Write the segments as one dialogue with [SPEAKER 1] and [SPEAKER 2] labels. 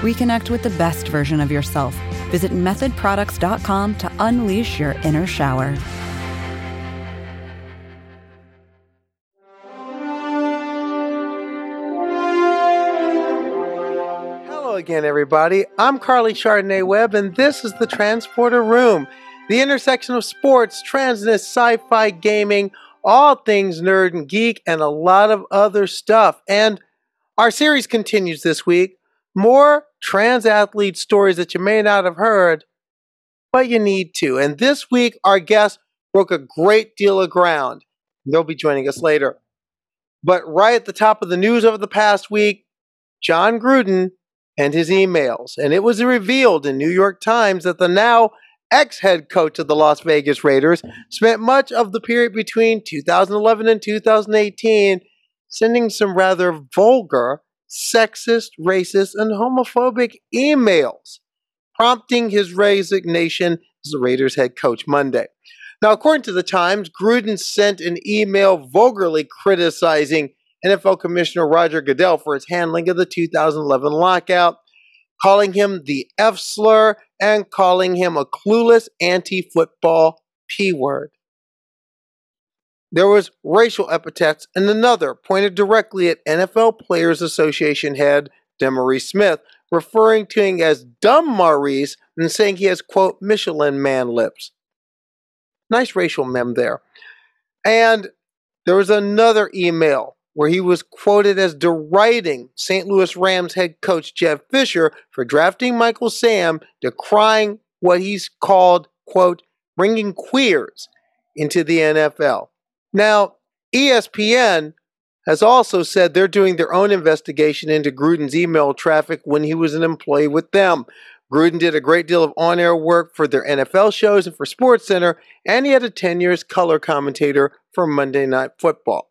[SPEAKER 1] Reconnect with the best version of yourself. Visit methodproducts.com to unleash your inner shower.
[SPEAKER 2] Hello again, everybody. I'm Carly Chardonnay Webb, and this is the Transporter Room, the intersection of sports, transness, sci fi, gaming, all things nerd and geek, and a lot of other stuff. And our series continues this week. More trans athlete stories that you may not have heard, but you need to. And this week, our guest broke a great deal of ground. They'll be joining us later. But right at the top of the news over the past week, Jon Gruden and his emails. And it was revealed in New York Times that the now ex head coach of the Las Vegas Raiders spent much of the period between 2011 and 2018 sending some rather vulgar, sexist, racist, and homophobic emails, prompting his resignation as the Raiders head coach Monday. Now, according to the Times, Gruden sent an email vulgarly criticizing NFL Commissioner Roger Goodell for his handling of the 2011 lockout, calling him the F slur and calling him a clueless anti football P word. There was racial epithets and another pointed directly at NFL Players Association head DeMaurice Smith, referring to him as dumb Maurice and saying he has, quote, Michelin man lips. Nice racial mem there. And there was another email where he was quoted as deriding St. Louis Rams head coach Jeff Fisher for drafting Michael Sam, decrying what he's called, quote, bringing queers into the NFL. Now, ESPN has also said they're doing their own investigation into Gruden's email traffic when he was an employee with them. Gruden did a great deal of on air work for their NFL shows and for SportsCenter, and he had a 10 years color commentator for Monday Night Football.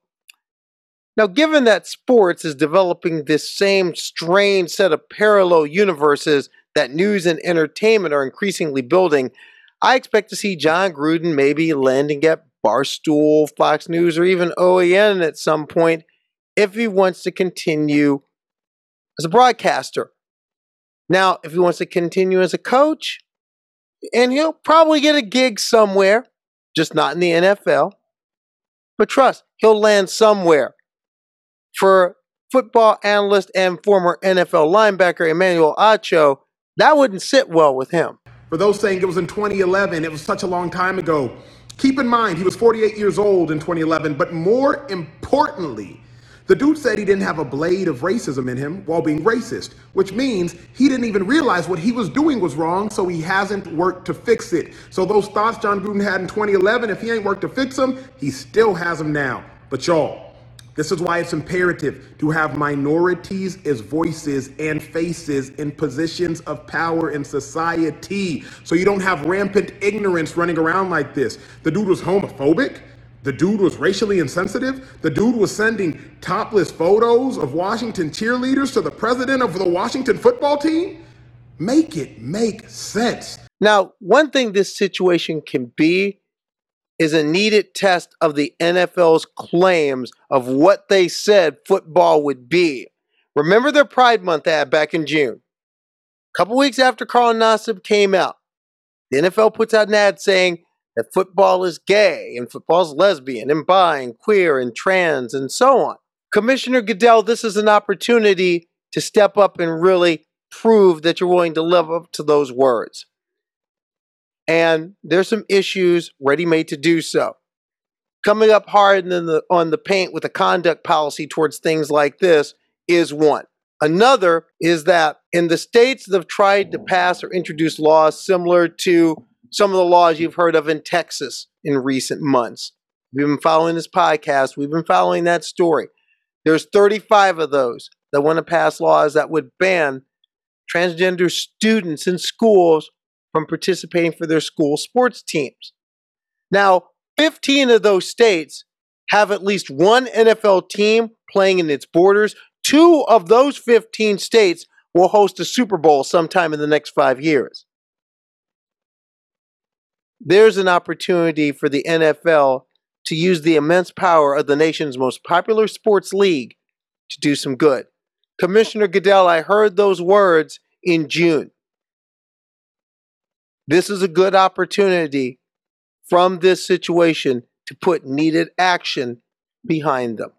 [SPEAKER 2] Now, given that sports is developing this same strange set of parallel universes that news and entertainment are increasingly building, I expect to see Jon Gruden maybe landing at Barstool, Fox News, or even OAN at some point if he wants to continue as a broadcaster. Now, if he wants to continue as a coach, and he'll probably get a gig somewhere, just not in the NFL. But trust, he'll land somewhere for football analyst and former NFL linebacker Emmanuel Acho, that wouldn't sit well with him.
[SPEAKER 3] For those saying it was in 2011, it was such a long time ago. Keep in mind, he was 48 years old in 2011, but more importantly, the dude said he didn't have a blade of racism in him while being racist, which means he didn't even realize what he was doing was wrong, so he hasn't worked to fix it. So those thoughts Jon Gruden had in 2011, if he ain't worked to fix them, he still has them now. But y'all, this is why it's imperative to have minorities as voices and faces in positions of power in society. So you don't have rampant ignorance running around like this. The dude was homophobic. The dude was racially insensitive. The dude was sending topless photos of Washington cheerleaders to the president of the Washington football team. Make it make sense.
[SPEAKER 2] Now, one thing this situation can be is a needed test of the NFL's claims of what they said football would be. Remember their Pride Month ad back in June? A couple weeks after Carl Nassib came out, the NFL puts out an ad saying that football is gay and football's lesbian and bi and queer and trans and so on. Commissioner Goodell, this is an opportunity to step up and really prove that you're willing to live up to those words and there's some issues ready made to do so. Coming up hard the, on the paint with a conduct policy towards things like this is one. Another is that in the states that have tried to pass or introduce laws similar to some of the laws you've heard of in Texas in recent months. We've been following this podcast, we've been following that story. There's 35 of those that want to pass laws that would ban transgender students in schools from participating for their school sports teams. Now, 15 of those states have at least one NFL team playing in its borders. Two of those 15 states will host a Super Bowl sometime in the next five years. There's an opportunity for the NFL to use the immense power of the nation's most popular sports league to do some good. Commissioner Goodell, I heard those words in June. This is a good opportunity from this situation to put needed action behind them.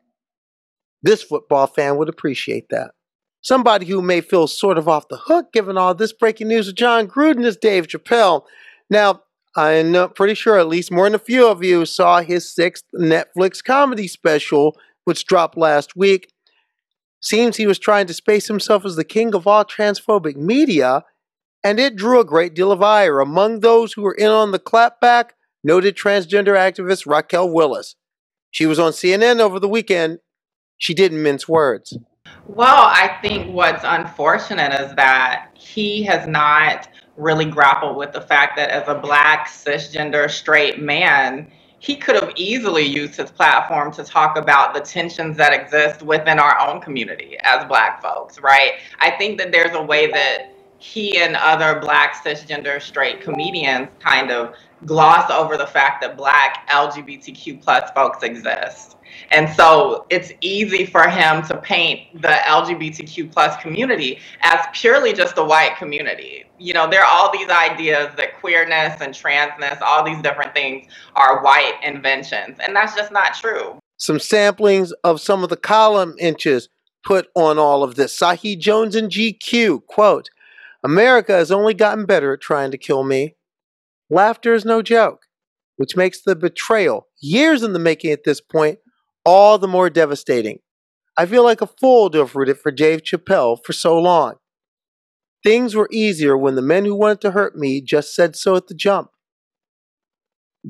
[SPEAKER 2] This football fan would appreciate that. Somebody who may feel sort of off the hook given all this breaking news of Jon Gruden is Dave Chappelle. Now, I'm pretty sure at least more than a few of you saw his sixth Netflix comedy special, which dropped last week. Seems he was trying to space himself as the king of all transphobic media, and it drew a great deal of ire. Among those who were in on the clapback, noted transgender activist Raquel Willis. She was on CNN over the weekend. She didn't mince words.
[SPEAKER 4] Well, I think what's unfortunate is that he has not really grappled with the fact that as a black cisgender straight man, he could have easily used his platform to talk about the tensions that exist within our own community as black folks, right? I think that there's a way that he and other black cisgender straight comedians kind of gloss over the fact that black LGBTQ plus folks exist. And so it's easy for him to paint the LGBTQ plus community as purely just a white community. You know, there are all these ideas that queerness and transness, all these different things are white inventions. And that's just not true.
[SPEAKER 2] Some samplings of some of the column inches put on all of this. Saeed Jones and GQ, quote, America has only gotten better at trying to kill me. Laughter is no joke, which makes the betrayal, years in the making at this point, all the more devastating. I feel like a fool to have rooted for Dave Chappelle for so long. Things were easier when the men who wanted to hurt me just said so at the jump.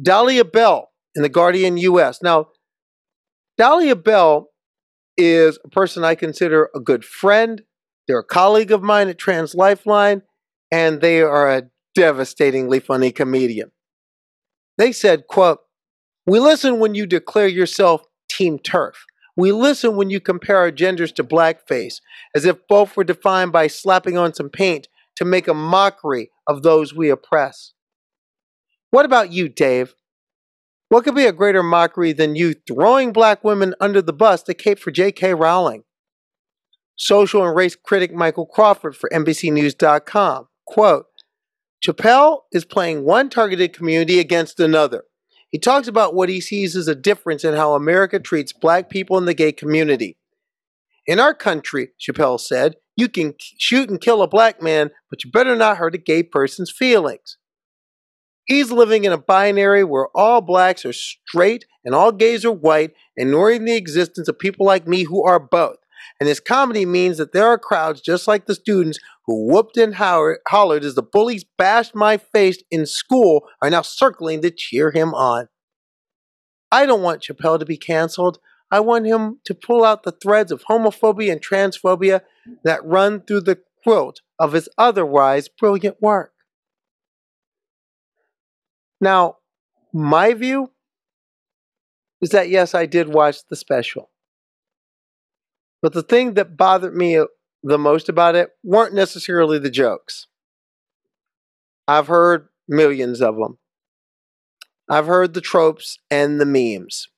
[SPEAKER 2] Dahlia Belle in the Guardian US. Now, Dahlia Belle is a person I consider a good friend. They're a colleague of mine at Trans Lifeline, and they are a devastatingly funny comedian. They said, quote, We listen when you declare yourself Team TERF. We listen when you compare our genders to blackface, as if both were defined by slapping on some paint to make a mockery of those we oppress. What about you, Dave? What could be a greater mockery than you throwing black women under the bus to cape for J.K. Rowling? Social and race critic Michael Crawford for NBCNews.com. Quote, Chappelle is playing one targeted community against another. He talks about what he sees as a difference in how America treats black people in the gay community. In our country, Chappelle said, you can shoot and kill a black man, but you better not hurt a gay person's feelings. He's living in a binary where all blacks are straight and all gays are white, ignoring the existence of people like me who are both. And his comedy means that there are crowds just like the students who whooped and hollered as the bullies bashed my face in school are now circling to cheer him on. I don't want Chappelle to be canceled. I want him to pull out the threads of homophobia and transphobia that run through the quilt of his otherwise brilliant work. Now, my view is that yes, I did watch the special. But the thing that bothered me uh, the most about it weren't necessarily the jokes. I've heard millions of them. I've heard the tropes and the memes.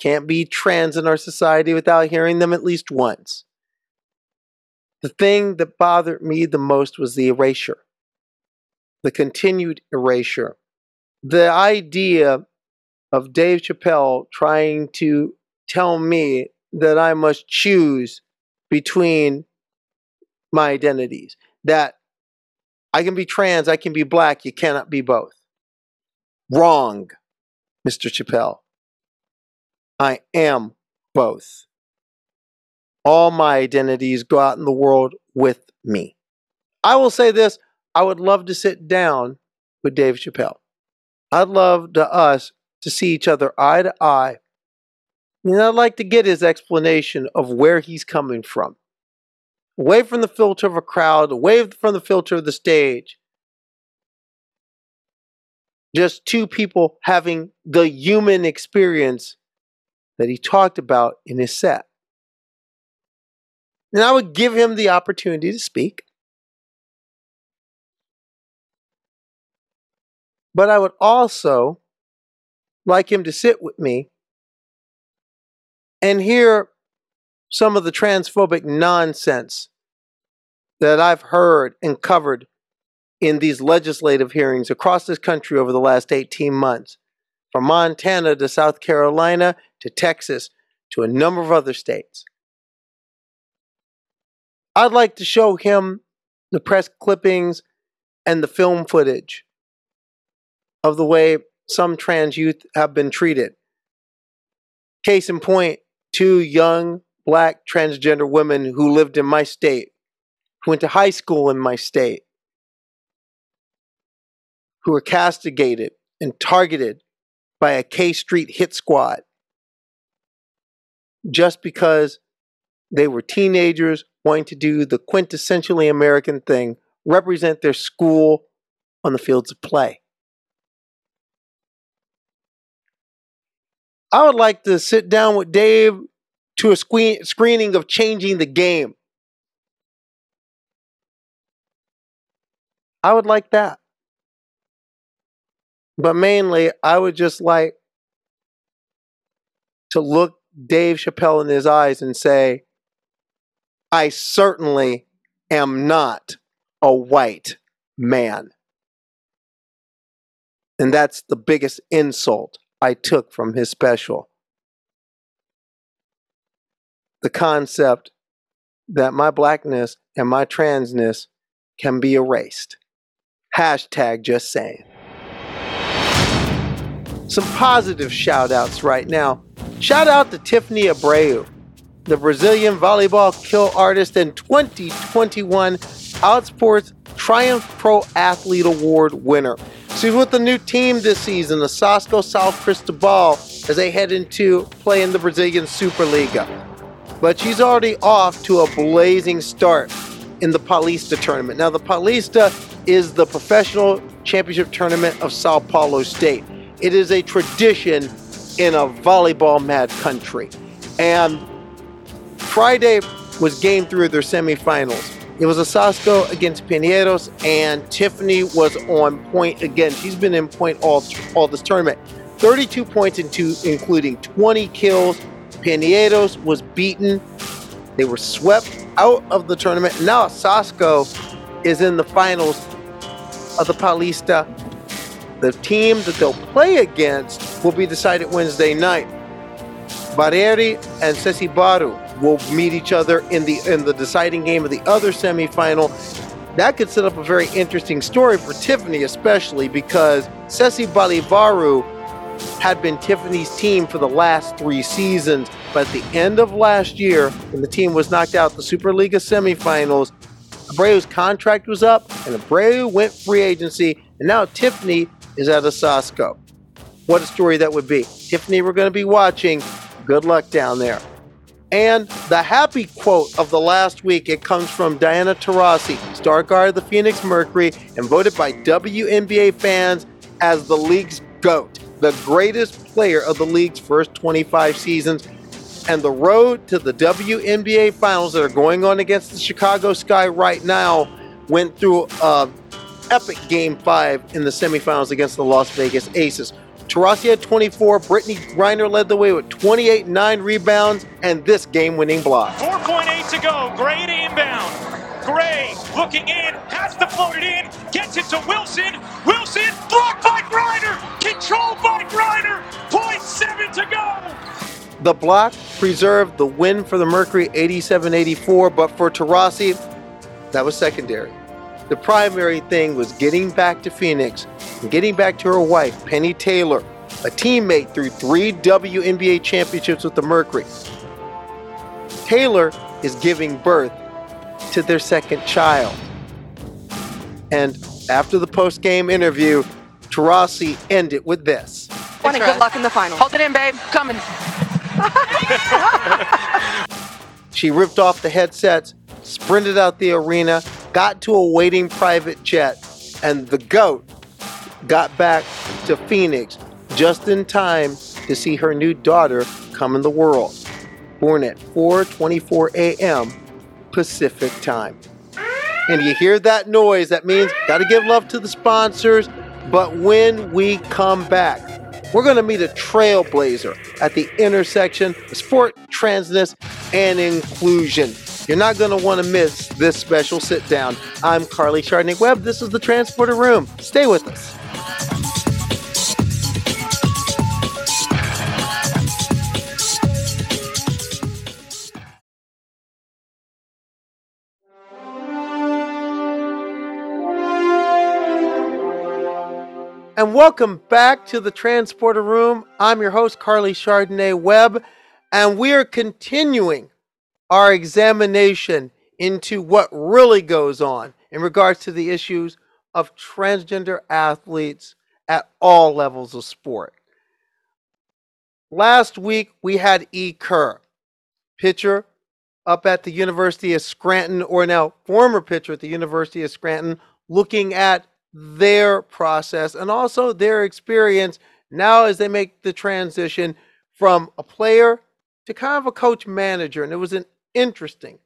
[SPEAKER 2] Can't be trans in our society without hearing them at least once. The thing that bothered me the most was the erasure, the continued erasure. The idea of Dave Chappelle trying to tell me that I must choose between my identities. That I can be trans, I can be black, you cannot be both. Wrong, Mr. Chappelle. I am both. All my identities go out in the world with me. I will say this I would love to sit down with Dave Chappelle. I'd love to us to see each other eye to eye and I'd like to get his explanation of where he's coming from. Away from the filter of a crowd, away from the filter of the stage. just two people having the human experience that he talked about in his set. And I would give him the opportunity to speak. But I would also like him to sit with me and hear some of the transphobic nonsense that I've heard and covered in these legislative hearings across this country over the last 18 months, from Montana to South Carolina to Texas to a number of other states. I'd like to show him the press clippings and the film footage of the way some trans youth have been treated. Case in point, two young black transgender women who lived in my state, who went to high school in my state, who were castigated and targeted by a K Street hit squad just because they were teenagers wanting to do the quintessentially American thing, represent their school on the fields of play. I would like to sit down with Dave to a sque- screening of Changing the Game. I would like that. But mainly, I would just like to look Dave Chappelle in his eyes and say, I certainly am not a white man. And that's the biggest insult I took from his special. The concept that my blackness and my transness can be erased. Hashtag just saying. Some positive shout outs right now. Shout out to Tiffany Abreu, the Brazilian volleyball kill artist and 2021 Outsports Triumph Pro Athlete Award winner. She's with the new team this season, the Osasco South Cristobal, as they head into play in the Brazilian Superliga. But she's already off to a blazing start in the Paulista tournament. Now, the Paulista is the professional championship tournament of Sao Paulo State. It is a tradition in a volleyball mad country. And Friday was game three of their semifinals. It was Osasco against Pinheiros, and Tiffany was on point again. She's been in point all, all this tournament. 32 points, in two, including 20 kills. Pinheiros was beaten. They were swept out of the tournament. Now Osasco is in the finals of the Paulista. The team that they'll play against will be decided Wednesday night. Barueri and Sesi Bauru will meet each other in the in the deciding game of the other semifinal. That could set up a very interesting story for Tiffany, especially because Ceci Balivaru had been Tiffany's team for the last three seasons. But at the end of last year, when the team was knocked out the Superliga semifinals, Abreu's contract was up, and Abreu went free agency, and now Tiffany is at Osasco. What a story that would be. Tiffany, we're going to be watching. Good luck down there. And the happy quote of the last week, it comes from Diana Taurasi, star guard of the Phoenix Mercury, and voted by WNBA fans as the league's GOAT, the greatest player of the league's first 25 seasons. And the road to the WNBA finals that are going on against the Chicago Sky right now went through a epic game five in the semifinals against the Las Vegas Aces. Taurasi had 24. Brittney Griner led the way with 28, 9 rebounds, and this game winning block.
[SPEAKER 5] 4.8 to go. Gray to inbound. Gray looking in, has to float it in, gets it to Wilson. Wilson blocked by Griner, controlled by Griner. Point seven to go.
[SPEAKER 2] The block preserved the win for the Mercury 87 84, but for Taurasi, that was secondary. The primary thing was getting back to Phoenix and getting back to her wife, Penny Taylor, a teammate through three WNBA championships with the Mercury. Taylor is giving birth to their second child. And after the post game interview, Taurasi ended with this.
[SPEAKER 6] Thanks, good luck in the final.
[SPEAKER 7] Hold it in, babe. Coming.
[SPEAKER 2] she ripped off the headsets, sprinted out the arena, got to a waiting private jet, and the GOAT got back to Phoenix just in time to see her new daughter come in the world, born at 4:24 a.m. Pacific time. And you hear that noise, that means got to give love to the sponsors. But when we come back, we're going to meet a trailblazer at the intersection of sport, transness, and inclusion. You're not going to want to miss this special sit down. I'm Carly Chardonnay Webb. This is the Transporter Room. Stay with us. And welcome back to the Transporter Room. I'm your host, Carly Chardonnay Webb, and we are continuing our examination into what really goes on in regards to the issues of transgender athletes at all levels of sport. Last week, we had E. Kerr, pitcher up at the University of Scranton, or now former pitcher at the University of Scranton, looking at their process and also their experience now as they make the transition from a player to kind of a coach manager. And it was an interesting,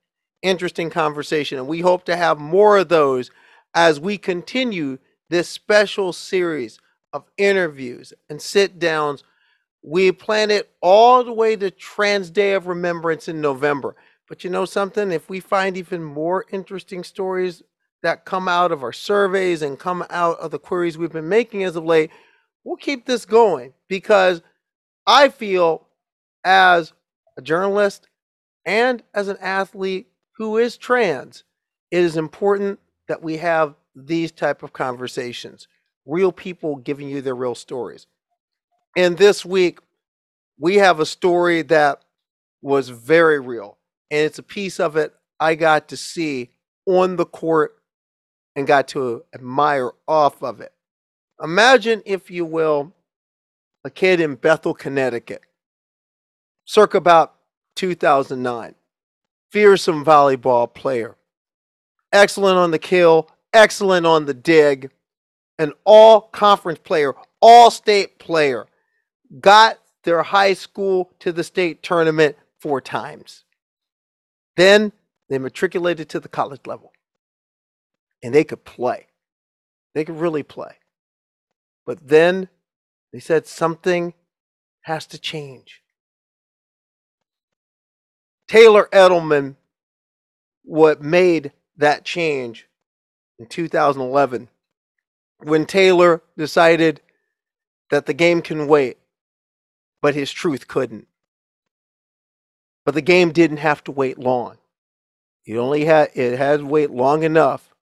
[SPEAKER 2] interesting conversation. And we hope to have more of those as we continue this special series of interviews and sit downs. We plan it all the way to Trans Day of Remembrance in November. But you know something? If we find even more interesting stories that come out of our surveys and come out of the queries we've been making as of late, we'll keep this going because I feel as a journalist and as an athlete who is trans, it is important that we have these type of conversations, real people giving you their real stories. And this week, we have a story that was very real, and it's a piece of it I got to see on the court and got to admire off of it. Imagine, if you will, a kid in Bethel, Connecticut, circa about 2009. Fearsome volleyball player. Excellent on the kill, excellent on the dig, an all conference player, all state player. Got their high school to the state tournament four times. Then they matriculated to the college level and they could play. They could really play. But then they said something has to change. Taylor Edelman, what made that change in 2011 when Taylor decided that the game can wait, but his truth couldn't. But the game didn't have to wait long. It only had it had to wait long enough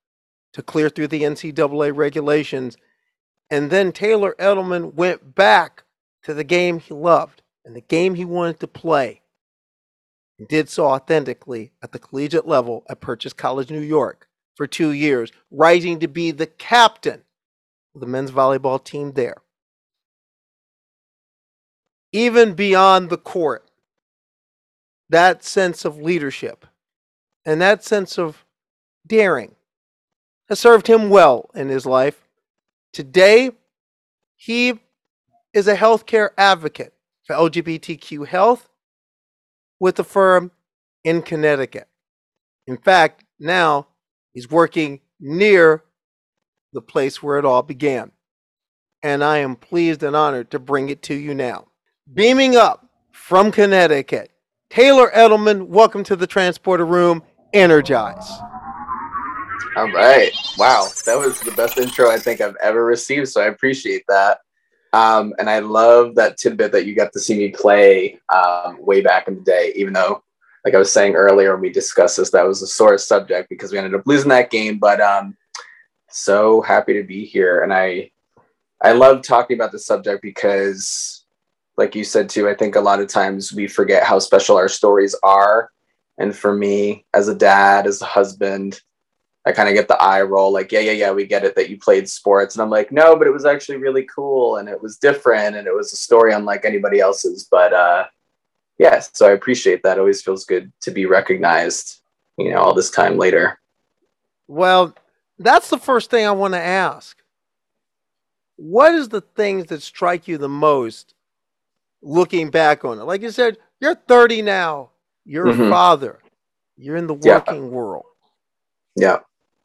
[SPEAKER 2] to clear through the NCAA regulations. And then Taylor Edelman went back to the game he loved and the game he wanted to play did so authentically at the collegiate level at Purchase College, New York for two years, rising to be the captain of the men's volleyball team there. Even beyond the court, that sense of leadership and that sense of daring has served him well in his life. Today, he is a healthcare advocate for LGBTQ health with a firm in Connecticut. In fact, now he's working near the place where it all began. And I am pleased and honored to bring it to you now. Beaming up from Connecticut, Taylor Edelman, welcome to the Transporter Room. Energize.
[SPEAKER 6] All right. Wow. That was the best intro I think I've ever received. So I appreciate that. Um, and I love that tidbit that you got to see me play um, way back in the day, even though, like I was saying earlier, when we discussed this, that was a sore subject because we ended up losing that game. But um, so happy to be here. And I, I love talking about the subject because, like you said too, I think a lot of times we forget how special our stories are. And for me, as a dad, as a husband, I kind of get the eye roll, like, yeah, yeah, yeah, we get it that you played sports. And I'm like, no, but it was actually really cool and it was different and it was a story unlike anybody else's. But uh, yeah, so I appreciate that. It always feels good to be recognized, you know, all this time later.
[SPEAKER 2] Well, that's the first thing I want to ask. what is the things that strike you the most looking back on it? Like you said, you're 30 now. You're mm-hmm. a father. You're in the working
[SPEAKER 6] yeah.
[SPEAKER 2] world.
[SPEAKER 6] Yeah.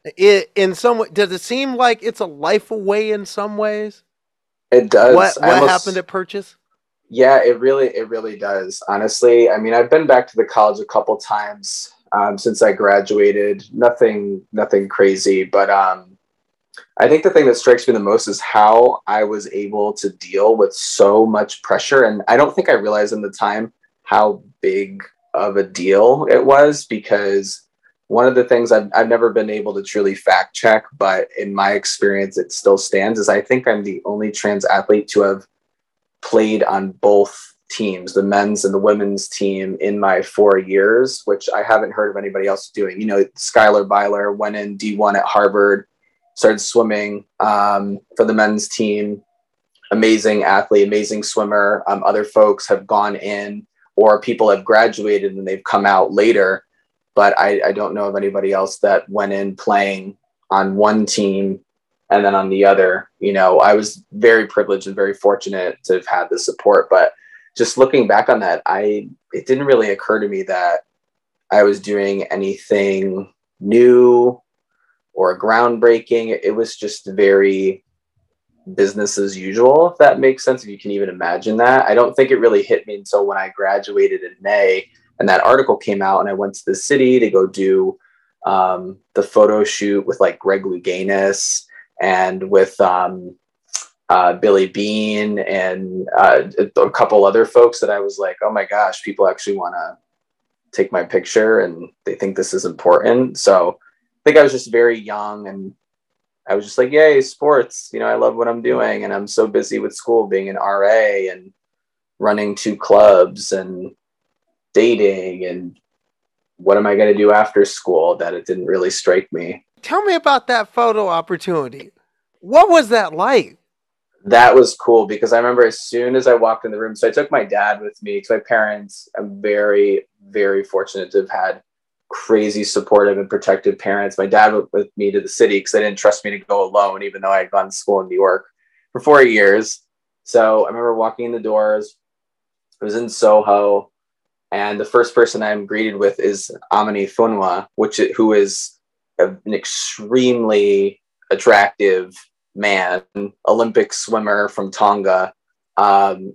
[SPEAKER 2] It, in some way, does it seem like it's a life away in some ways?
[SPEAKER 6] It does.
[SPEAKER 2] What, what almost, happened at Purchase?
[SPEAKER 6] Yeah, it really, it really does. Honestly, I mean, I've been back to the college a couple times um, since I graduated. Nothing, nothing crazy, but um, I think the thing that strikes me the most is how I was able to deal with so much pressure, and I don't think I realized in the time how big of a deal it was because one of the things I've, I've never been able to truly fact check, but in my experience, it still stands is I think I'm the only trans athlete to have played on both teams, the men's and the women's team in my four years, which I haven't heard of anybody else doing. You know, Schuyler Bailar went in D1 at Harvard, started swimming um, for the men's team. Amazing athlete, amazing swimmer. Um, other folks have gone in, or people have graduated and they've come out later but I, I don't know of anybody else that went in playing on one team and then on the other. You know, I was very privileged and very fortunate to have had the support, but just looking back on that, I it didn't really occur to me that I was doing anything new or groundbreaking. It was just very business as usual, if that makes sense, if you can even imagine that. I don't think it really hit me until when I graduated in May and that article came out and i went to the city to go do um, the photo shoot with like greg louganis and with um, uh, billy bean and uh, a couple other folks that i was like oh my gosh people actually want to take my picture and they think this is important. So i think i was just very young and i was just like yay sports you know i love what i'm doing and i'm so busy with school being an ra and running two clubs and dating and what am I going to do after school that it didn't really strike me.
[SPEAKER 2] Tell me about that photo opportunity. What was that like?
[SPEAKER 6] That was cool because I remember as soon as I walked in the room, so I took my dad with me because my parents, I'm very, very fortunate to have had crazy supportive and protective parents. My dad went with me to the city because they didn't trust me to go alone, even though I had gone to school in New York for four years. So I remember walking in the doors. I was in Soho and the first person I'm greeted with is Amini Fonua, which who is an extremely attractive man, Olympic swimmer from Tonga, um,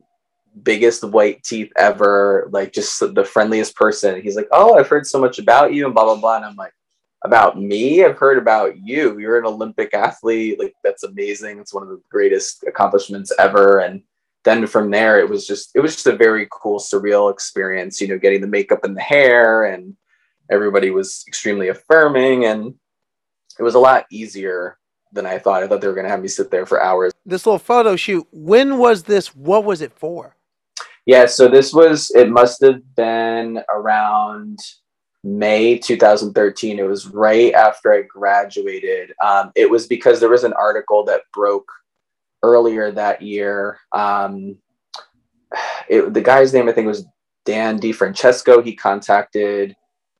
[SPEAKER 6] biggest white teeth ever, like just the friendliest person. He's like, "Oh, I've heard so much about you," and blah blah blah. And I'm like, "About me? I've heard about you. You're an Olympic athlete. Like that's amazing. It's one of the greatest accomplishments ever." And then from there it was just it was just a very cool surreal experience you know getting the makeup and the hair and everybody was extremely affirming and it was a lot easier than i thought. I thought they were going to have me sit there for hours.
[SPEAKER 2] This little photo shoot when was this? What was it for?
[SPEAKER 6] Yeah so this was it must have been around may 2013 it was right after i graduated. Um, it was because there was an article that broke earlier that year. Um, it, the guy's name, I think, was Dan DiFrancesco. He contacted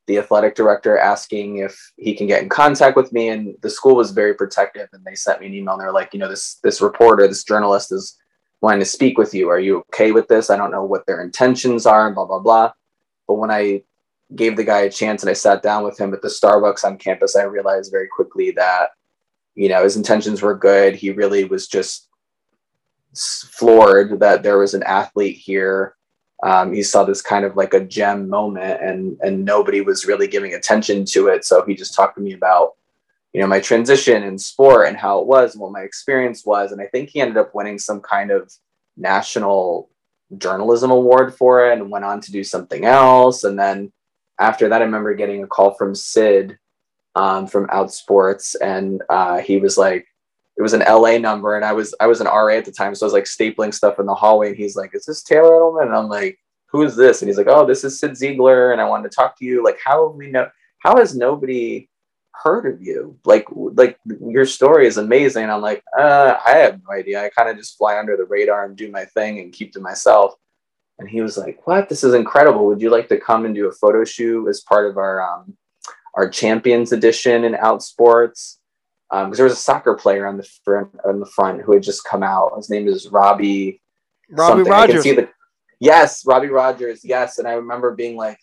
[SPEAKER 6] the athletic director asking if he can get in contact with me, and the school was very protective. And they sent me an email, and they're like, you know, this this reporter, this journalist is wanting to speak with you. Are you okay with this? I don't know what their intentions are, and blah blah blah. But when I gave the guy a chance and I sat down with him at the Starbucks on campus, I realized very quickly that you know his intentions were good. He really was just floored that there was an athlete here. Um, he saw this kind of like a gem moment, and and nobody was really giving attention to it. So he just talked to me about, you know, my transition in sport and how it was and what my experience was. And I think he ended up winning some kind of national journalism award for it, and went on to do something else. And then after that, I remember getting a call from Cyd um, from Outsports, and uh, he was like, it was an LA number and I was I was an RA at the time, so I was like stapling stuff in the hallway and he's like, Is this Taylor Edelman? And I'm like, Who is this? And he's like, Oh, this is Cyd Zeigler, and I wanted to talk to you. Like, how have we know how has nobody heard of you? Like like your story is amazing. I'm like, uh, I have no idea. I kind of just fly under the radar and do my thing and keep to myself. And he was like, What? This is incredible. Would you like to come and do a photo shoot as part of our um our champions edition in Outsports? Because um, there was a soccer player on the front on the front who had just come out. His name is Robbie.
[SPEAKER 2] Robbie something. Rogers. The,
[SPEAKER 6] yes, Robbie Rogers. Yes, and I remember being like,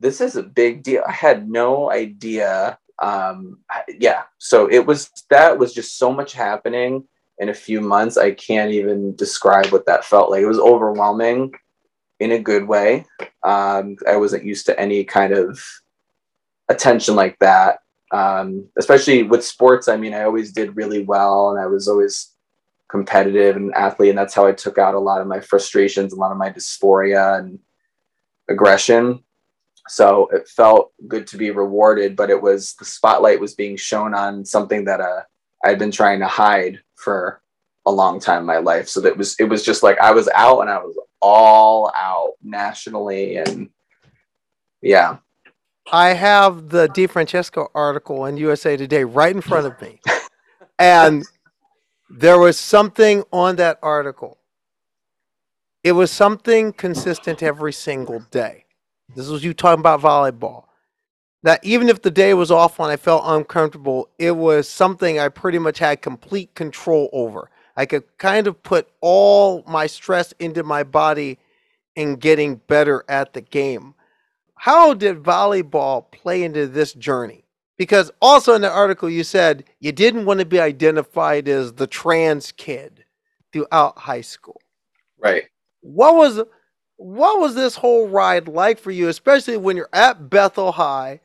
[SPEAKER 6] "This is a big deal." I had no idea. Um, yeah, so it was that was just so much happening in a few months. I can't even describe what that felt like. It was overwhelming in a good way. Um, I wasn't used to any kind of attention like that um, especially with sports. I mean, I always did really well, and I was always competitive and athlete, and that's how I took out a lot of my frustrations, a lot of my dysphoria and aggression. So it felt good to be rewarded, but it was the spotlight was being shown on something that uh, I'd been trying to hide for a long time in my life. So that was it was just like I was out and I was all out nationally and yeah.
[SPEAKER 2] I have the DeFrancesco article in USA Today right in front of me. and there was something on that article. It was something consistent every single day. This was you talking about volleyball. That even if the day was off when I felt uncomfortable, it was something I pretty much had complete control over. I could kind of put all my stress into my body in getting better at the game how did volleyball play into this journey? Because also in the article you said you didn't want to be identified as the trans kid throughout high school.
[SPEAKER 6] Right.
[SPEAKER 2] What was what was this whole ride like for you, especially when you're at Bethel High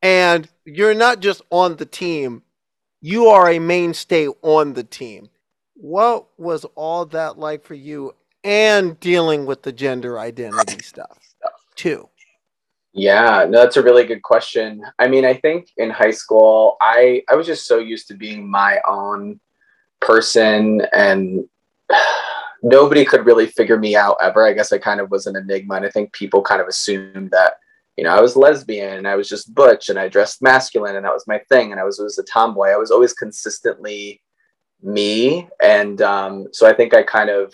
[SPEAKER 2] and you're not just on the team, you are a mainstay on the team. What was all that like for you and dealing with the gender identity stuff too?
[SPEAKER 6] Yeah, no, that's a really good question. I mean, I think in high school, I I was just so used to being my own person, and nobody could really figure me out ever. I guess I kind of was an enigma, and I think people kind of assumed that you know I was lesbian and I was just butch and I dressed masculine and that was my thing, and I was was a tomboy. I was always consistently me, and um, so I think I kind of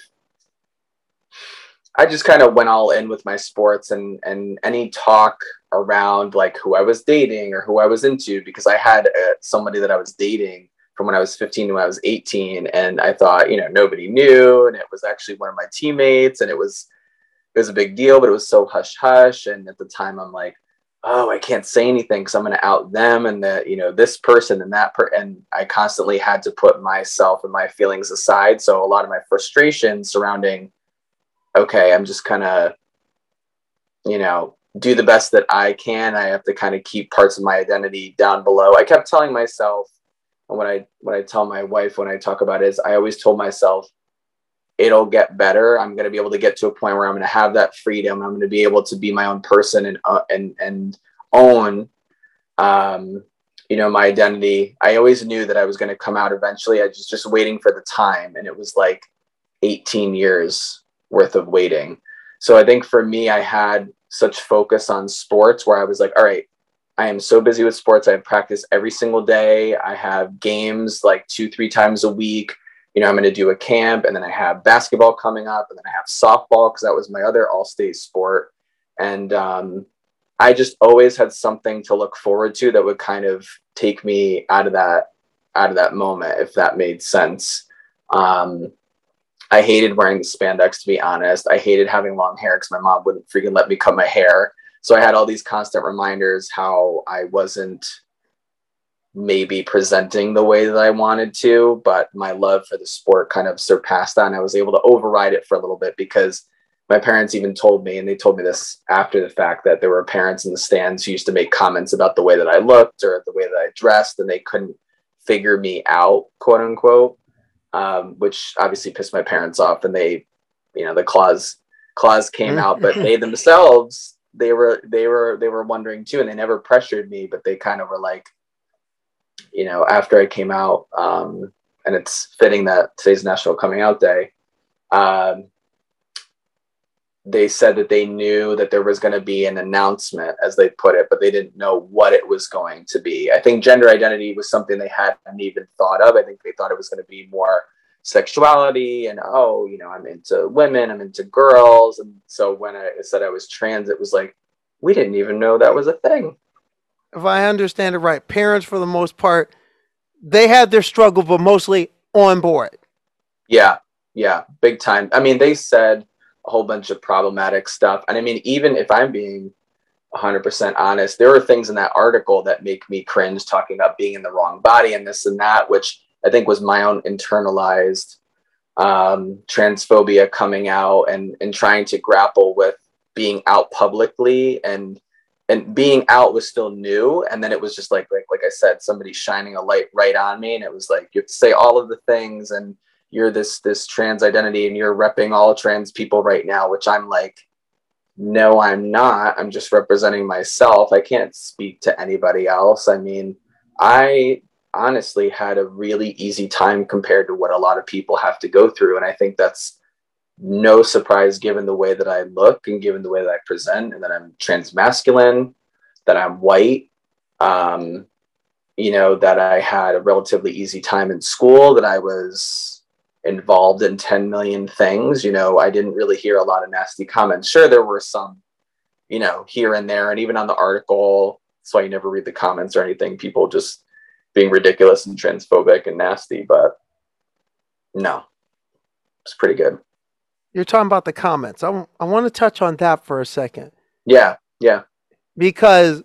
[SPEAKER 6] I just kind of went all in with my sports and and any talk around like who I was dating or who I was into because I had uh, somebody that I was dating from when I was 15 to when I was 18 and I thought you know nobody knew and it was actually one of my teammates and it was it was a big deal but it was so hush hush and at the time I'm like oh I can't say anything because I'm going to out them and that you know this person and that per and I constantly had to put myself and my feelings aside so a lot of my frustration surrounding okay, I'm just kind of, you know, do the best that I can. I have to kind of keep parts of my identity down below. I kept telling myself, and when I when I tell my wife when I talk about it, is I always told myself, it'll get better. I'm going to be able to get to a point where I'm going to have that freedom. I'm going to be able to be my own person and uh, and and own, um, you know, my identity. I always knew that I was going to come out eventually. I was just waiting for the time, and it was like 18 years worth of waiting. So I think for me, I had such focus on sports where I was like, all right, I am so busy with sports. I practice every single day. I have games like two, three times a week. You know, I'm going to do a camp and then I have basketball coming up and then I have softball because that was my other all state sport. And um, I just always had something to look forward to that would kind of take me out of that out of that moment, if that made sense. Um, I hated wearing the spandex, to be honest. I hated having long hair because my mom wouldn't freaking let me cut my hair. So I had all these constant reminders how I wasn't maybe presenting the way that I wanted to, but my love for the sport kind of surpassed that. And I was able to override it for a little bit because my parents even told me, and they told me this after the fact, that there were parents in the stands who used to make comments about the way that I looked or the way that I dressed, and they couldn't figure me out, quote unquote um, which obviously pissed my parents off. And they, you know, the clause clause came out, but they themselves they were they were they were wondering too, and they never pressured me, but they kind of were like, you know, after I came out, um, and it's fitting that today's National Coming Out Day. Um, they said that they knew that there was going to be an announcement, as they put it, but they didn't know what it was going to be. I think gender identity was something they hadn't even thought of. I think they thought it was going to be more sexuality and, oh, you know, I'm into women, I'm into girls. And so when I said I was trans, it was like, we didn't even know that was a thing.
[SPEAKER 2] If I understand it right, parents, for the most part, they had their struggle, but mostly on board.
[SPEAKER 6] Yeah, yeah, big time. I mean, they said whole bunch of problematic stuff. And I mean, even if I'm being 100% honest, there are things in that article that make me cringe talking about being in the wrong body and this and that, which I think was my own internalized um, transphobia coming out and, and trying to grapple with being out publicly and and being out was still new and then it was just like like like i said somebody shining a light right on me and it was like you have to say all of the things and you're this this trans identity and you're repping all trans people right now which i'm like no i'm not. I'm just representing myself. I can't speak to anybody else. I mean i honestly had a really easy time compared to what a lot of people have to go through. And i think that's no surprise given the way that I look and given the way that I present and that I'm trans masculine, that I'm white, um, you know, that I had a relatively easy time in school, that I was involved in 10 million things. You know, I didn't really hear a lot of nasty comments. Sure, there were some, you know, here and there. And even on the article, that's why you never read the comments or anything, people just being ridiculous and transphobic and nasty. But no, it's pretty good.
[SPEAKER 2] You're talking about the comments. I, I want to touch on that for a second.
[SPEAKER 6] Yeah, yeah.
[SPEAKER 2] Because,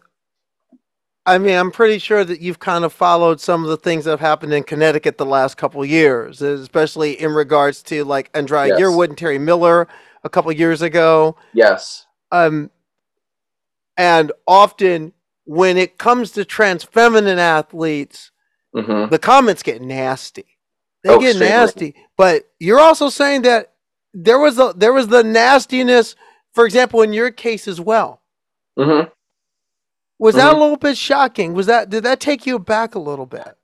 [SPEAKER 2] I mean, I'm pretty sure that you've kind of followed some of the things that have happened in Connecticut the last couple years, especially in regards to like Andraya yes. Yearwood and Terry Miller a couple years ago.
[SPEAKER 6] Yes.
[SPEAKER 2] Um, and often when it comes to trans feminine athletes, mm-hmm. the comments get nasty. They oh, get nasty. But you're also saying that there was a there was the nastiness, for example, in your case as well.
[SPEAKER 6] Mm-hmm.
[SPEAKER 2] Was that a little bit shocking? Was that did that take you back a little bit?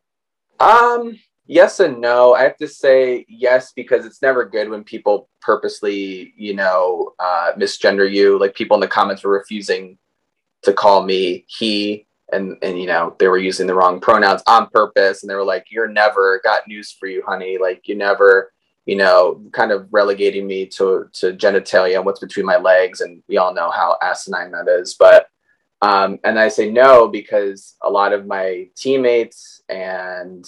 [SPEAKER 6] Um, yes and no. I have to say yes because it's never good when people purposely, you know, uh, misgender you. Like people in the comments were refusing to call me he, and and you know they were using the wrong pronouns on purpose, and they were like, "You're never got news for you, honey. Like you never." you know, kind of relegating me to to genitalia and what's between my legs, and we all know how asinine that is. But um, and I say no because a lot of my teammates and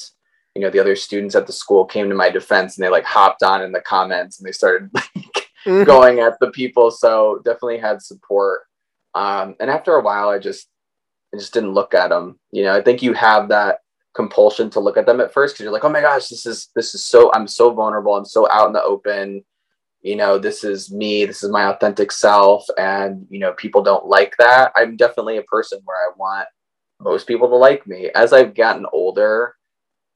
[SPEAKER 6] you know the other students at the school came to my defense and they like hopped on in the comments and they started like mm-hmm. going at the people. So definitely had support. Um, and after a while, I just I just didn't look at them. You know, I think you have that compulsion to look at them at first because you're like, oh my gosh, this is this is so I'm so vulnerable. I'm so out in the open. You know, this is me. This is my authentic self, and you know, people don't like that. I'm definitely a person where I want most people to like me. As I've gotten older,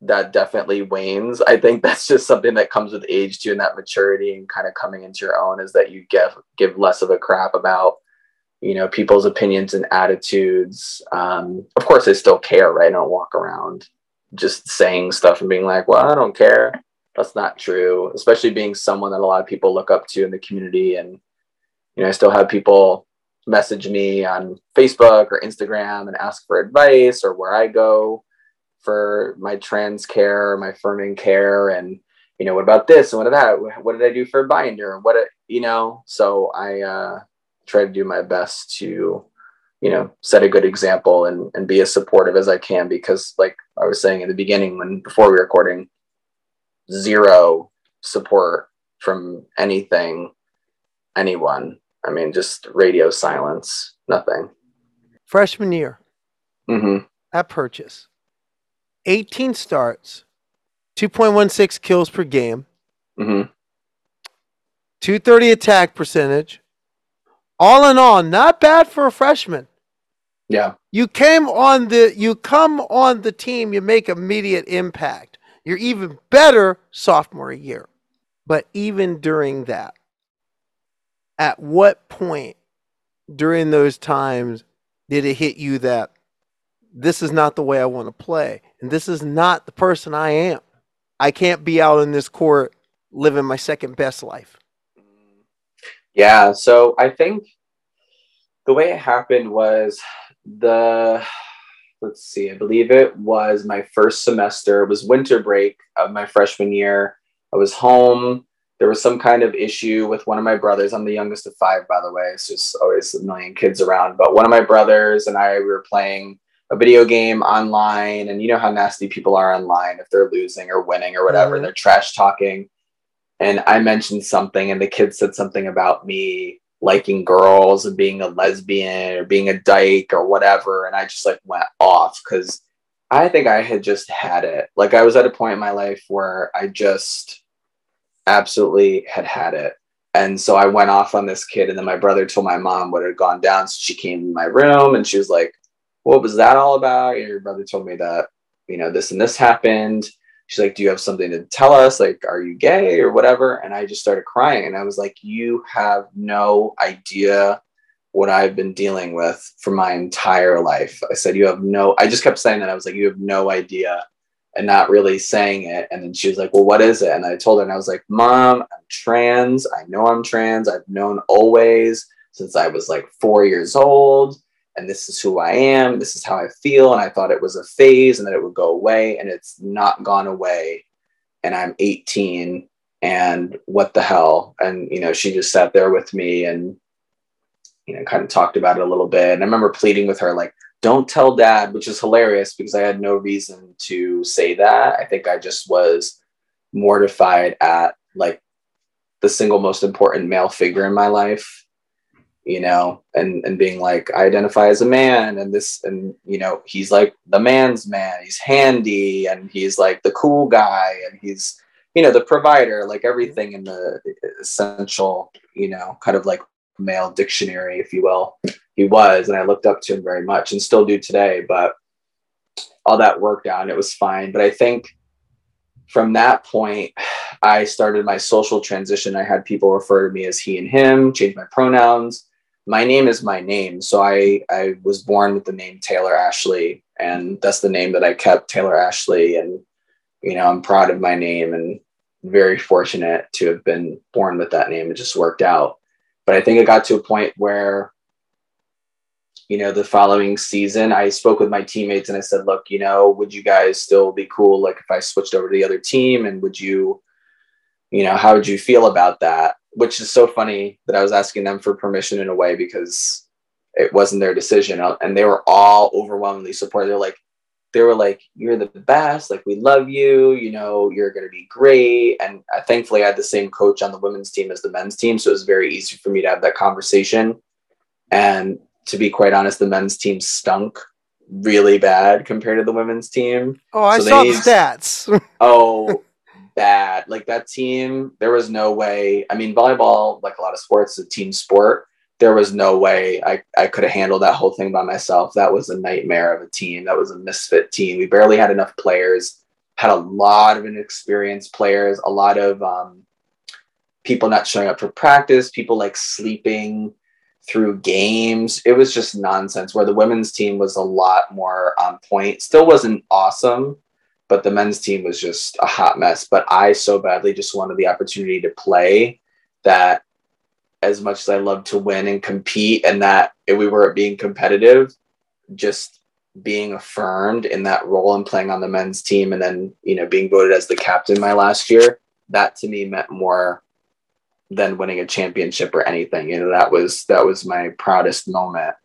[SPEAKER 6] that definitely wanes. I think that's just something that comes with age too, and that maturity and kind of coming into your own is that you give give less of a crap about you know people's opinions and attitudes um, of course i still care right i don't walk around just saying stuff and being like well i don't care that's not true especially being someone that a lot of people look up to in the community. And you know i still have people message me on facebook or instagram and ask for advice or where i go for my trans care my firming care. And you know what about this and what about that? What did i do for a binder? And what you know so i uh try to do my best to you know set a good example and, and be as supportive as i can because like i was saying in the beginning when before we recording zero support from anything anyone i mean just radio silence nothing
[SPEAKER 2] freshman year
[SPEAKER 6] mm-hmm.
[SPEAKER 2] at purchase 18 starts 2.16 kills per game
[SPEAKER 6] mm-hmm.
[SPEAKER 2] 230 attack percentage all in all, not bad for a freshman.
[SPEAKER 6] Yeah.
[SPEAKER 2] You came on the you come on the team, you make immediate impact. You're even better sophomore year. But even during that, at what point during those times did it hit you that this is not the way I want to play and this is not the person I am? I can't be out in this court living my second best life.
[SPEAKER 6] Yeah, so I think the way it happened was the let's see, I believe it was my first semester. It was winter break of my freshman year. I was home. There was some kind of issue with one of my brothers. I'm the youngest of five, by the way. It's just always a million kids around. But one of my brothers and I we were playing a video game online and you know how nasty people are online if they're losing or winning or whatever
[SPEAKER 2] Mhm.
[SPEAKER 6] they're trash talking and i mentioned something and the kid said something about me liking girls and being a lesbian or being a dyke or whatever and i just like went off because i think i had just had it like i was at a point in my life where i just absolutely had had it and so I went off on this kid, and then my brother told my mom what had gone down. So she came in my room and she was like, What was that all about? Your brother told me that, you know, this and this happened. She's like, Do you have something to tell us? Like, are you gay or whatever? And I just started crying. And I was like, You have no idea what I've been dealing with for my entire life. I said, You have no, I just kept saying that. I was like, You have no idea and not really saying it. And then she was like, Well, what is it? And I told her, and I was like, Mom, I'm trans. I know I'm trans. I've known always since I was like four years old. And this is who I am. This is how I feel. And I thought it was a phase and that it would go away. And it's not gone away. And I'm 18. And what the hell? And, you know, she just sat there with me and, you know, kind of talked about it a little bit. And I remember pleading with her, like, don't tell dad, which is hilarious because I had no reason to say that. I think I just was mortified at like the single most important male figure in my life, you know, and and being like, I identify as a man, and this, and you know, he's like the man's man. He's handy, and he's like the cool guy, and he's you know the provider, like everything in the essential, you know, kind of like male dictionary, if you will he was, and I looked up to him very much and still do today. But all that worked out and it was fine. But I think from that point, I started my social transition. I had people refer to me as he and him, change my pronouns. My name is my name. So I, I was born with the name Taylor Ashley, and that's the name that I kept, Taylor Ashley. And, you know, I'm proud of my name and very fortunate to have been born with that name. It just worked out. But I think it got to a point where you know, the following season, I spoke with my teammates and I said, look, you know, would you guys still be cool? Like if I switched over to the other team and would you, you know, how would you feel about that? Which is so funny that I was asking them for permission in a way because it wasn't their decision. Uh, and they were all overwhelmingly supportive. They're like, they were like, you're the best. Like, we love you. You know, you're going to be great. And I, thankfully, I had the same coach on the women's team as the men's team. So it was very easy for me to have that conversation. And to be quite honest, the men's team stunk really bad compared to the women's team.
[SPEAKER 2] Oh, I
[SPEAKER 6] So
[SPEAKER 2] saw the stats.
[SPEAKER 6] Oh, bad. Like that team, there was no way. I mean, volleyball, like a lot of sports, is a team sport. There was no way I, I could have handled that whole thing by myself. That was a nightmare of a team. That was a misfit team. We barely had enough players, had a lot of inexperienced players, a lot of um, people not showing up for practice, people like sleeping through games. It was just nonsense. Where the women's team was a lot more on point. Still wasn't awesome, but the men's team was just a hot mess. But I so badly just wanted the opportunity to play that as much as I love to win and compete and that if we were being competitive, just being affirmed in that role and playing on the men's team and then, you know, being voted as the captain my last year, that to me meant more than winning a championship or anything. You know, that was that was my proudest moment,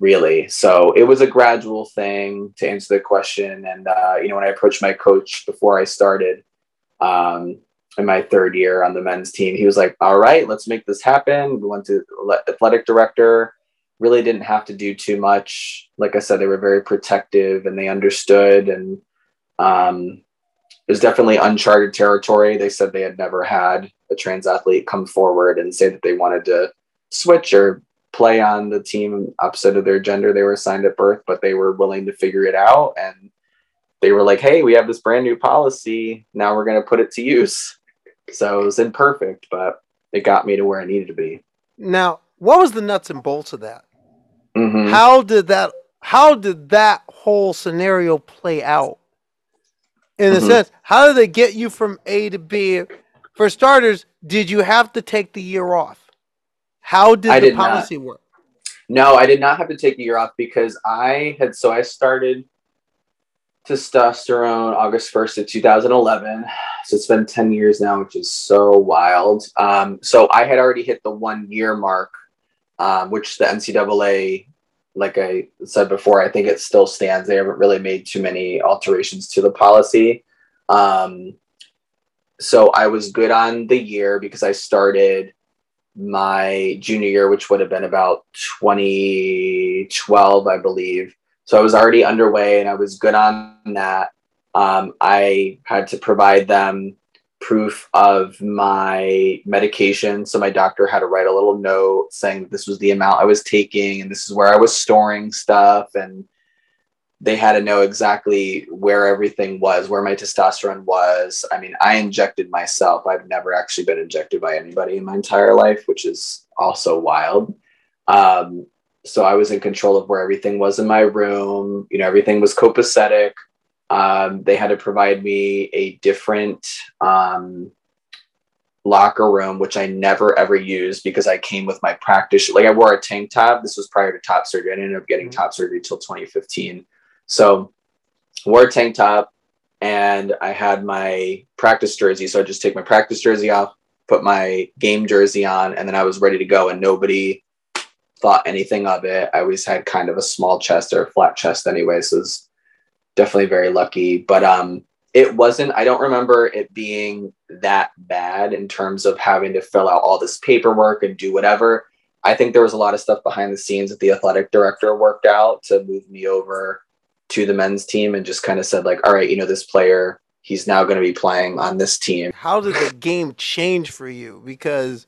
[SPEAKER 6] really. So it was a gradual thing to answer the question. And uh, you know, when I approached my coach before I started um, in my third year on the men's team, he was like, "All right, let's make this happen." We went to le- athletic director. Really didn't have to do too much. Like I said, they were very protective and they understood and um, it was definitely uncharted territory. They said they had never had a trans athlete come forward and say that they wanted to switch or play on the team opposite of their gender they were assigned at birth, but they were willing to figure it out. And they were like, hey, we have this brand new policy. Now we're going to put it to use. So it was imperfect, but it got me to where I needed to be.
[SPEAKER 2] now, what was the nuts and bolts of that?
[SPEAKER 6] Mhm.
[SPEAKER 2] How did that how did that whole scenario play out? In a
[SPEAKER 6] Mhm.
[SPEAKER 2] sense, how did they get you from A to B? For starters, did you have to take the year off? How did
[SPEAKER 6] I
[SPEAKER 2] the
[SPEAKER 6] did not.
[SPEAKER 2] policy work?
[SPEAKER 6] No, I did not have to take a year off because I had so I started testosterone August 1st of 2011. So it's been 10 years now, which is so wild. Um, so I had already hit the one year mark, um, which the NCAA like I said before, I think it still stands. They haven't really made too many alterations to the policy. Um, so I was good on the year because I started my junior year, which would have been about 2012, I believe. So I was already underway and I was good on that. Um, I had to provide them proof of my medication. So my doctor had to write a little note saying that this was the amount I was taking and this is where I was storing stuff. And they had to know exactly where everything was, where my testosterone was. I mean, I injected myself. I've never actually been injected by anybody in my entire life, which is also wild. Um, so I was in control of where everything was in my room. You know, everything was copacetic. Um, they had to provide me a different um, locker room, which I never ever used because I came with my practice. Like I wore a tank top. This was prior to top surgery. I ended up getting mm-hmm. top surgery till 2015. So wore a tank top and I had my practice jersey. So I just take my practice jersey off, put my game jersey on, and then I was ready to go. And nobody thought anything of it. I always had kind of a small chest or a flat chest anyway. So it was definitely very lucky. But um it wasn't, I don't remember it being that bad in terms of having to fill out all this paperwork and do whatever. I think there was a lot of stuff behind the scenes that the athletic director worked out to move me over to the men's team and just kind of said like all right you know this player he's now going to be playing on this team
[SPEAKER 2] how did the game change for you because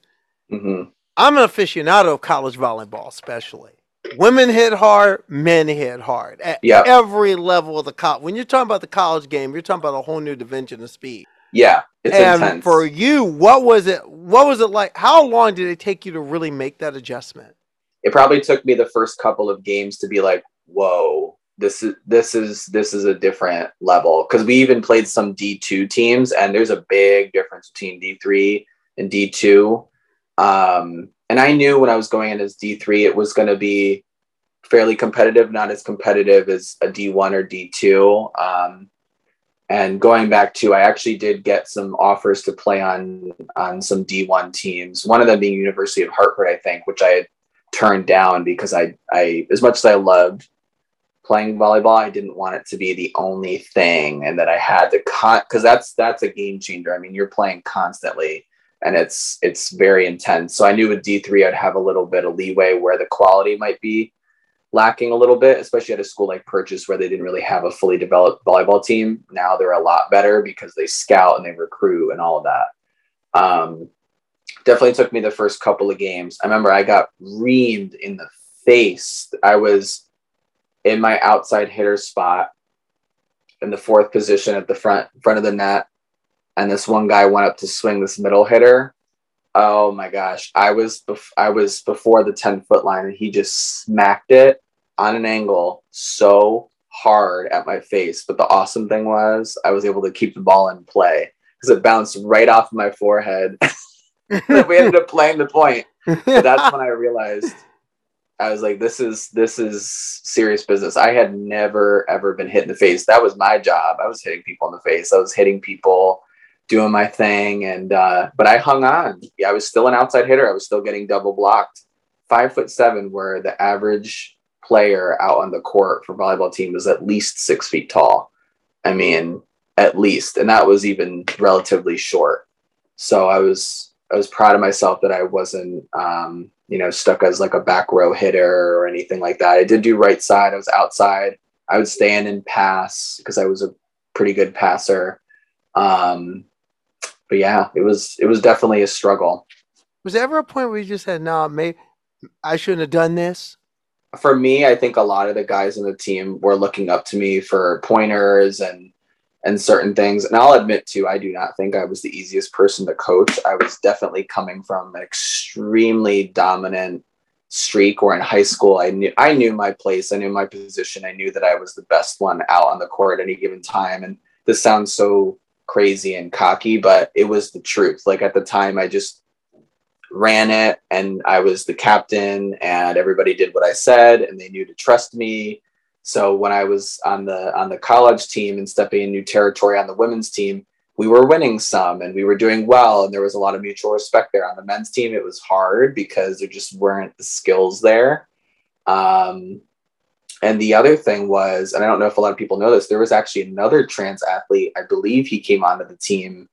[SPEAKER 2] mm-hmm. i'm an aficionado of college volleyball especially women hit hard men hit hard at yep. every level of the college when you're talking about the college game you're talking about a whole new dimension of speed
[SPEAKER 6] yeah it's
[SPEAKER 2] and
[SPEAKER 6] intense.
[SPEAKER 2] for you what was it what was it like how long did it take you to really make that adjustment
[SPEAKER 6] it probably took me the first couple of games to be like whoa this is this is this is a different level because we even played some D2 teams and there's a big difference between D3 and D2. Um, and I knew when I was going in as D3 it was going to be fairly competitive, not as competitive as a D1 or D2. Um, and going back to, I actually did get some offers to play on on some D1 teams. One of them being University of Hartford, I think, which I had turned down because I I as much as I loved playing volleyball i didn't want it to be the only thing and that i had to con because that's that's a game changer. I mean you're playing constantly and it's it's very intense. So i knew with d3 i'd have a little bit of leeway where the quality might be lacking a little bit especially at a school like purchase where they didn't really have a fully developed volleyball team. Now they're a lot better because they scout and they recruit and all of that. Um, definitely took me the first couple of games. I remember i got reamed in the face. I was in my outside hitter spot in the fourth position at the front front of the net. And this one guy went up to swing this middle hitter. Oh my gosh. I was bef- i was before the 10 foot line and he just smacked it on an angle so hard at my face. But the awesome thing was i was able to keep the ball in play because it bounced right off my forehead. We ended up playing the point. But that's when i realized I was like, this is this is serious business. I had never ever been hit in the face. That was my job. I was hitting people in the face. I was hitting people, doing my thing, and uh, but I hung on. Yeah, I was still an outside hitter. I was still getting double blocked. Five foot seven, where the average player out on the court for volleyball team was at least six feet tall. I mean, at least, and that was even relatively short. So I was I was proud of myself that I wasn't um, you know, stuck as like a back row hitter or anything like that. I did do right side. I was outside. I would stand and pass because I was a pretty good passer. Um, but yeah, it was it was definitely a struggle.
[SPEAKER 2] Was there ever a point where you just said, "No, maybe I shouldn't have done this"?
[SPEAKER 6] For me, I think a lot of the guys in the team were looking up to me for pointers and and certain things. And I'll admit too, I do not think I was the easiest person to coach. I was definitely coming from an extremely dominant streak where in high school I knew I knew my place, I knew my position, I knew that I was the best one out on the court at any given time. And this sounds so crazy and cocky, but it was the truth. Like at the time I just ran it and I was the captain and everybody did what I said and they knew to trust me so when I was on the on the college team and stepping in new territory on the women's team, we were winning some and we were doing well and there was a lot of mutual respect there. On the men's team, it was hard because there just weren't the skills there. Um, and the other thing was, and I don't know if a lot of people know this, there was actually another trans athlete. I believe he came onto the team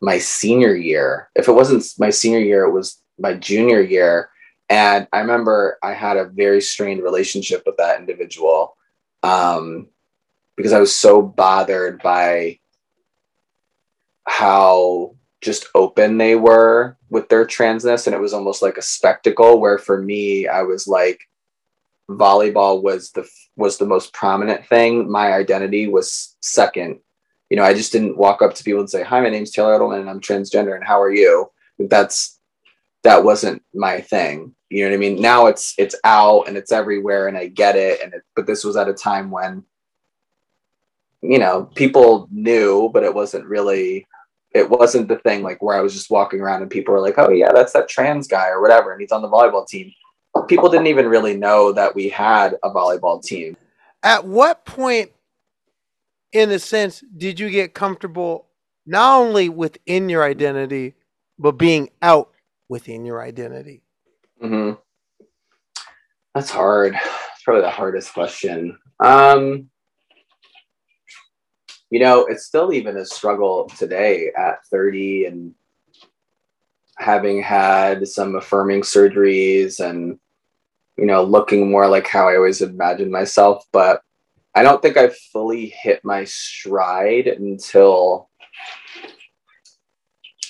[SPEAKER 6] my senior year. If it wasn't my senior year, it was my junior year. And I remember I had a very strained relationship with that individual um, because I was so bothered by how just open they were with their transness. And it was almost like a spectacle where for me, I was like, volleyball was the was the most prominent thing. My identity was second. You know, I just didn't walk up to people and say, "Hi, my name's Taylor Edelman, and I'm transgender, and how are you?" That's that wasn't my thing. You know what I mean? Now it's it's out and it's everywhere, and I get it. And it, but this was at a time when, you know, people knew, but it wasn't really. It wasn't the thing like where I was just walking around and people were like, "Oh yeah, that's that trans guy or whatever," and he's on the volleyball team people didn't even really know that we had a volleyball team.
[SPEAKER 2] At what point, in a sense, did you get comfortable not only within your identity, but being out within your identity?
[SPEAKER 6] Mm-hmm. That's hard. It's probably the hardest question. Um, you know, it's still even a struggle today at 30 and having had some affirming surgeries and you know, looking more like how I always imagined myself. But I don't think I fully hit my stride until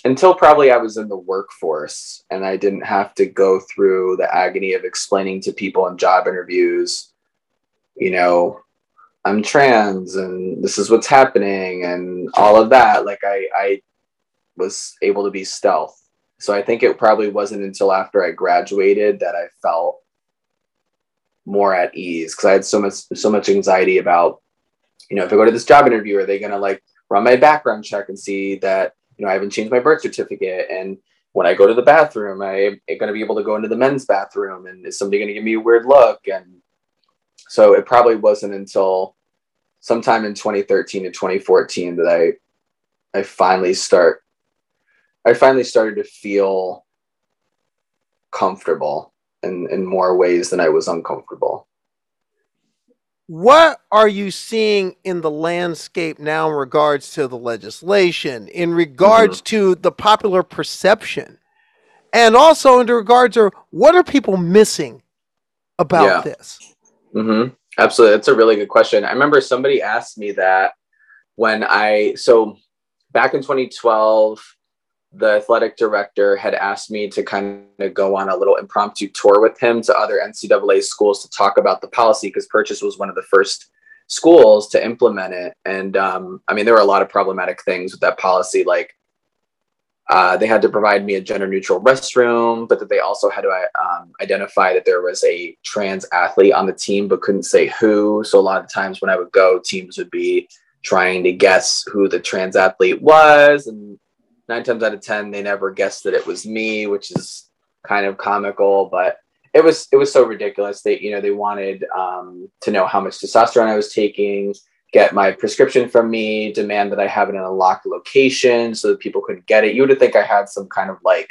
[SPEAKER 6] until probably I was in the workforce and I didn't have to go through the agony of explaining to people in job interviews, you know, I'm trans and this is what's happening and all of that. Like I, I was able to be stealth. So I think it probably wasn't until after I graduated that I felt more at ease because I had so much so much anxiety about, you know, if I go to this job interview, are they gonna like run my background check and see that you know I haven't changed my birth certificate and when I go to the bathroom, I am going to be able to go into the men's bathroom, and is somebody going to give me a weird look? And so it probably wasn't until sometime in 2013 to 2014 that I I finally start I finally started to feel comfortable in, in more ways than I was uncomfortable.
[SPEAKER 2] What are you seeing in the landscape now in regards to the legislation, in regards mm-hmm. to the popular perception, and also in regards to what are people missing about yeah. this?
[SPEAKER 6] Mm-hmm. Absolutely. That's a really good question. I remember somebody asked me that when I, so back in 2012, the athletic director had asked me to kind of go on a little impromptu tour with him to other NCAA schools to talk about the policy because Purchase was one of the first schools to implement it. And um, I mean, there were a lot of problematic things with that policy, like uh, they had to provide me a gender neutral restroom, but that they also had to um, identify that there was a trans athlete on the team, but couldn't say who. So a lot of times when I would go, teams would be trying to guess who the trans athlete was and nine times out of ten they never guessed that it was me which is kind of comical but it was it was so ridiculous they you know they wanted um, to know how much testosterone i was taking get my prescription from me demand that i have it in a locked location so that people couldn't get it. You would think i had some kind of like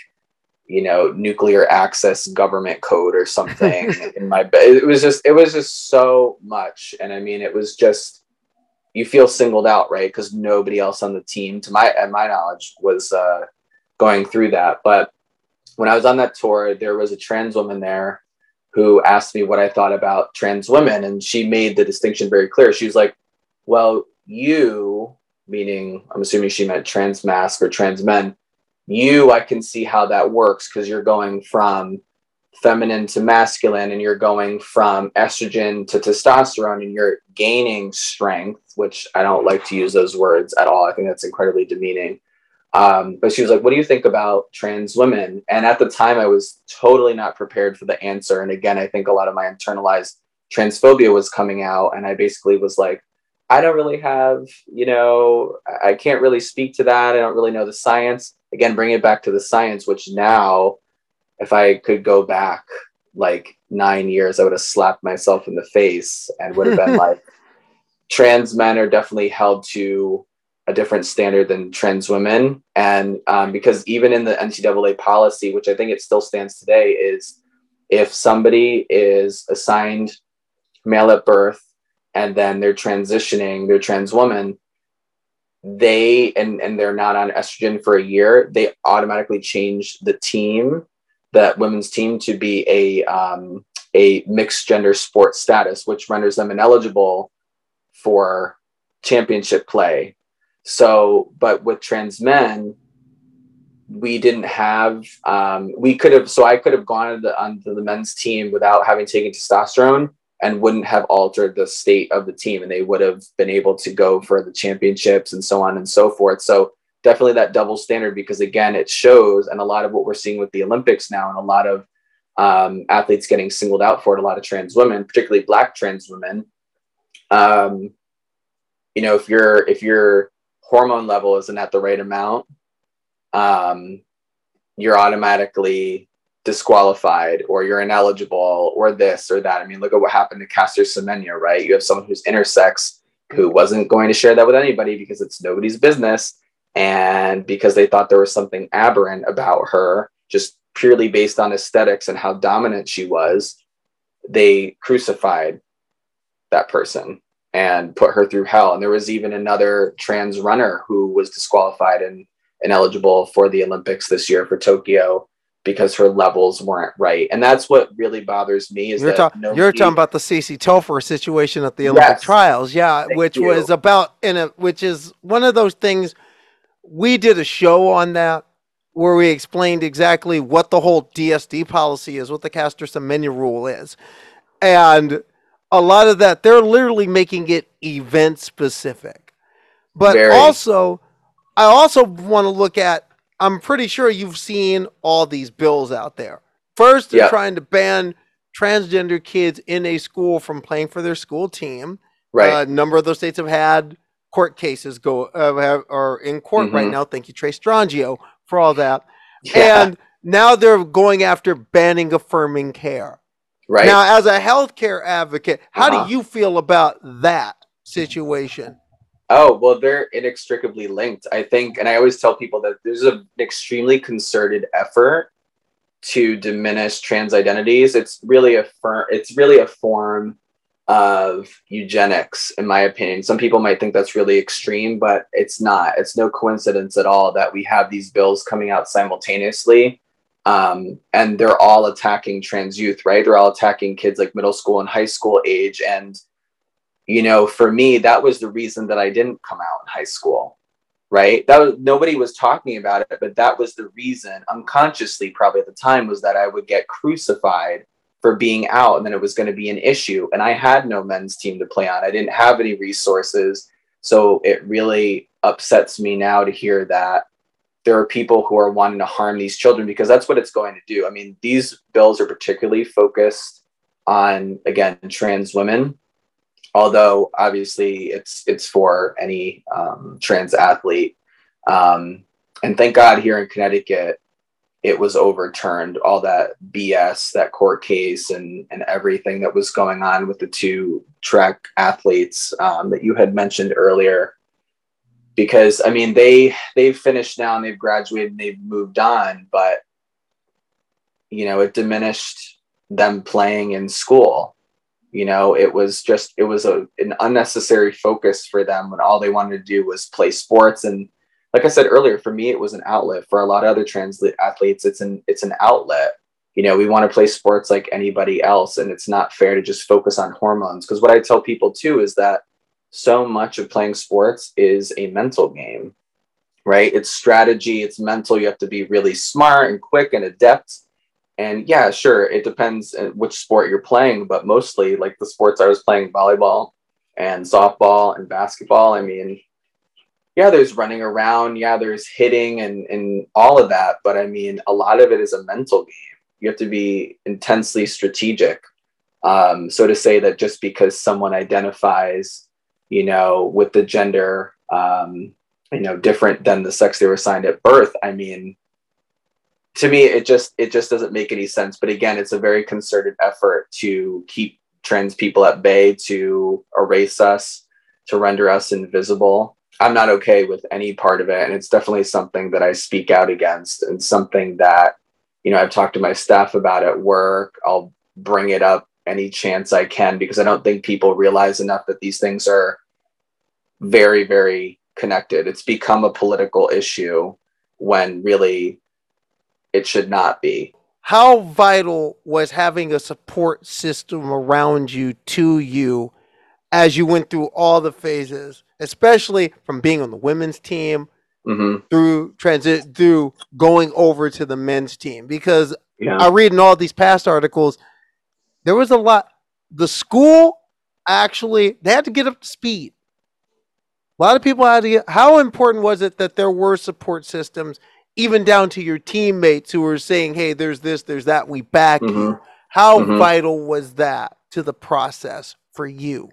[SPEAKER 6] you know nuclear access government code or something in my bed. It was just it was just so much. And i mean it was just you feel singled out, right? Because nobody else on the team, to my at my knowledge, was uh, going through that. But when I was on that tour, there was a trans woman there who asked me what I thought about trans women, and she made the distinction very clear. She was like, "Well, you, meaning I'm assuming she meant trans masc or trans men, you, I can see how that works because you're going from." Feminine to masculine and you're going from estrogen to testosterone and you're gaining strength which i don't like to use those words at all. I think that's incredibly demeaning. Um, but she was like what do you think about trans women? And at the time i was totally not prepared for the answer. And again i think a lot of my internalized transphobia was coming out and i basically was like i don't really have you know i can't really speak to that. I don't really know the science. Again bring it back to the science which now if I could go back like nine years, I would have slapped myself in the face and would have been like, trans men are definitely held to a different standard than trans women. And um, because even in the NCAA policy, which I think it still stands today, is if somebody is assigned male at birth and then they're transitioning, they're trans woman, they and and they're not on estrogen for a year, they automatically change the team, that women's team, to be a um, a mixed gender sports status, which renders them ineligible for championship play. So, but with trans men, we didn't have um, we could have so I could have gone onto the, onto the men's team without having taken testosterone and wouldn't have altered the state of the team and they would have been able to go for the championships and so on and so forth so definitely that double standard because again it shows and a lot of what we're seeing with the olympics now and a lot of um, athletes getting singled out for it a lot of trans women particularly black trans women um, you know if your if your hormone level isn't at the right amount um, you're automatically disqualified or you're ineligible or this or that. I mean, look at what happened to Caster Semenya, right? You have someone who's intersex who wasn't going to share that with anybody because it's nobody's business. And because they thought there was something aberrant about her, just purely based on aesthetics and how dominant she was, they crucified that person and put her through hell. And there was even another trans runner who was disqualified and ineligible for the Olympics this year for Tokyo because her levels weren't right. And that's what really bothers me is
[SPEAKER 2] you're,
[SPEAKER 6] that
[SPEAKER 2] ta- nobody... you're talking about the Cece Telfer situation at the Olympic yes. trials. Yeah. Thank which you. was about in a, which is one of those things we did a show on that where we explained exactly what the whole DSD policy is, what the Caster Semenya rule is. And a lot of that, they're literally making it event specific. But Very. also, I also want to look at I'm pretty sure you've seen all these bills out there. First, they're trying to ban transgender kids in a school from playing for their school team.
[SPEAKER 6] Right.
[SPEAKER 2] Uh, a number of those states have had court cases go uh, are in court mm-hmm. right now. Thank you, Trey Strangio, for all that. Yeah. And now they're going after banning affirming care.
[SPEAKER 6] Right.
[SPEAKER 2] Now, as a healthcare advocate, how uh-huh. do you feel about that situation?
[SPEAKER 6] Oh, well, they're inextricably linked. I think, and I always tell people that there's an extremely concerted effort to diminish trans identities. It's really a fir- it's really a form of eugenics, in my opinion. Some people might think that's really extreme, but it's not. It's no coincidence at all that we have these bills coming out simultaneously. Um, and they're all attacking trans youth, right? They're all attacking kids like middle school and high school age. And you know for me that was the reason that i didn't come out in high school right that was nobody was talking about it but that was the reason unconsciously probably at the time was that i would get crucified for being out and then it was going to be an issue. And i had no men's team to play on. I didn't have any resources. So it really upsets me now to hear that there are people who are wanting to harm these children because that's what it's going to do. I mean these bills are particularly focused on again trans women although obviously it's it's for any um, trans athlete. Um, and thank God here in Connecticut, it was overturned. All that BS, that court case, and and everything that was going on with the two track athletes um, that you had mentioned earlier. Because I mean, they they've finished now and they've graduated and they've moved on, but you know, it diminished them playing in school you know it was just it was a, an unnecessary focus for them when all they wanted to do was play sports and like i said earlier for me it was an outlet. For a lot of other trans athletes it's an it's an outlet. You know we want to play sports like anybody else and it's not fair to just focus on hormones. Because what i tell people too is that so much of playing sports is a mental game right? It's strategy it's mental you have to be really smart and quick and adept. And yeah, sure, it depends uh, which sport you're playing, but mostly like the sports I was playing volleyball and softball and basketball. I mean, yeah, there's running around, yeah, there's hitting and, and all of that. But I mean, a lot of it is a mental game. You have to be intensely strategic. Um, so to say that just because someone identifies, you know, with the gender, um, you know, different than the sex they were assigned at birth, I mean, to me it just it just doesn't make any sense but again it's a very concerted effort to keep trans people at bay to erase us to render us invisible i'm not okay with any part of it and it's definitely something that i speak out against and something that you know i've talked to my staff about at work i'll bring it up any chance I can because I don't think people realize enough that these things are very, very connected. It's become a political issue when really it should not be.
[SPEAKER 2] How vital was having a support system around you to you as you went through all the phases, especially from being on the women's team
[SPEAKER 6] hmm
[SPEAKER 2] through transit through going over to the men's team? Because
[SPEAKER 6] Yeah.
[SPEAKER 2] I read in all these past articles, there was a lot. The school actually they had to get up to speed. A lot of people had to get. How important was it that there were support systems, even down to your teammates who were saying, "Hey, there's this, there's that, we back you."
[SPEAKER 6] Mhm.
[SPEAKER 2] How
[SPEAKER 6] Mhm.
[SPEAKER 2] vital was that to the process for you?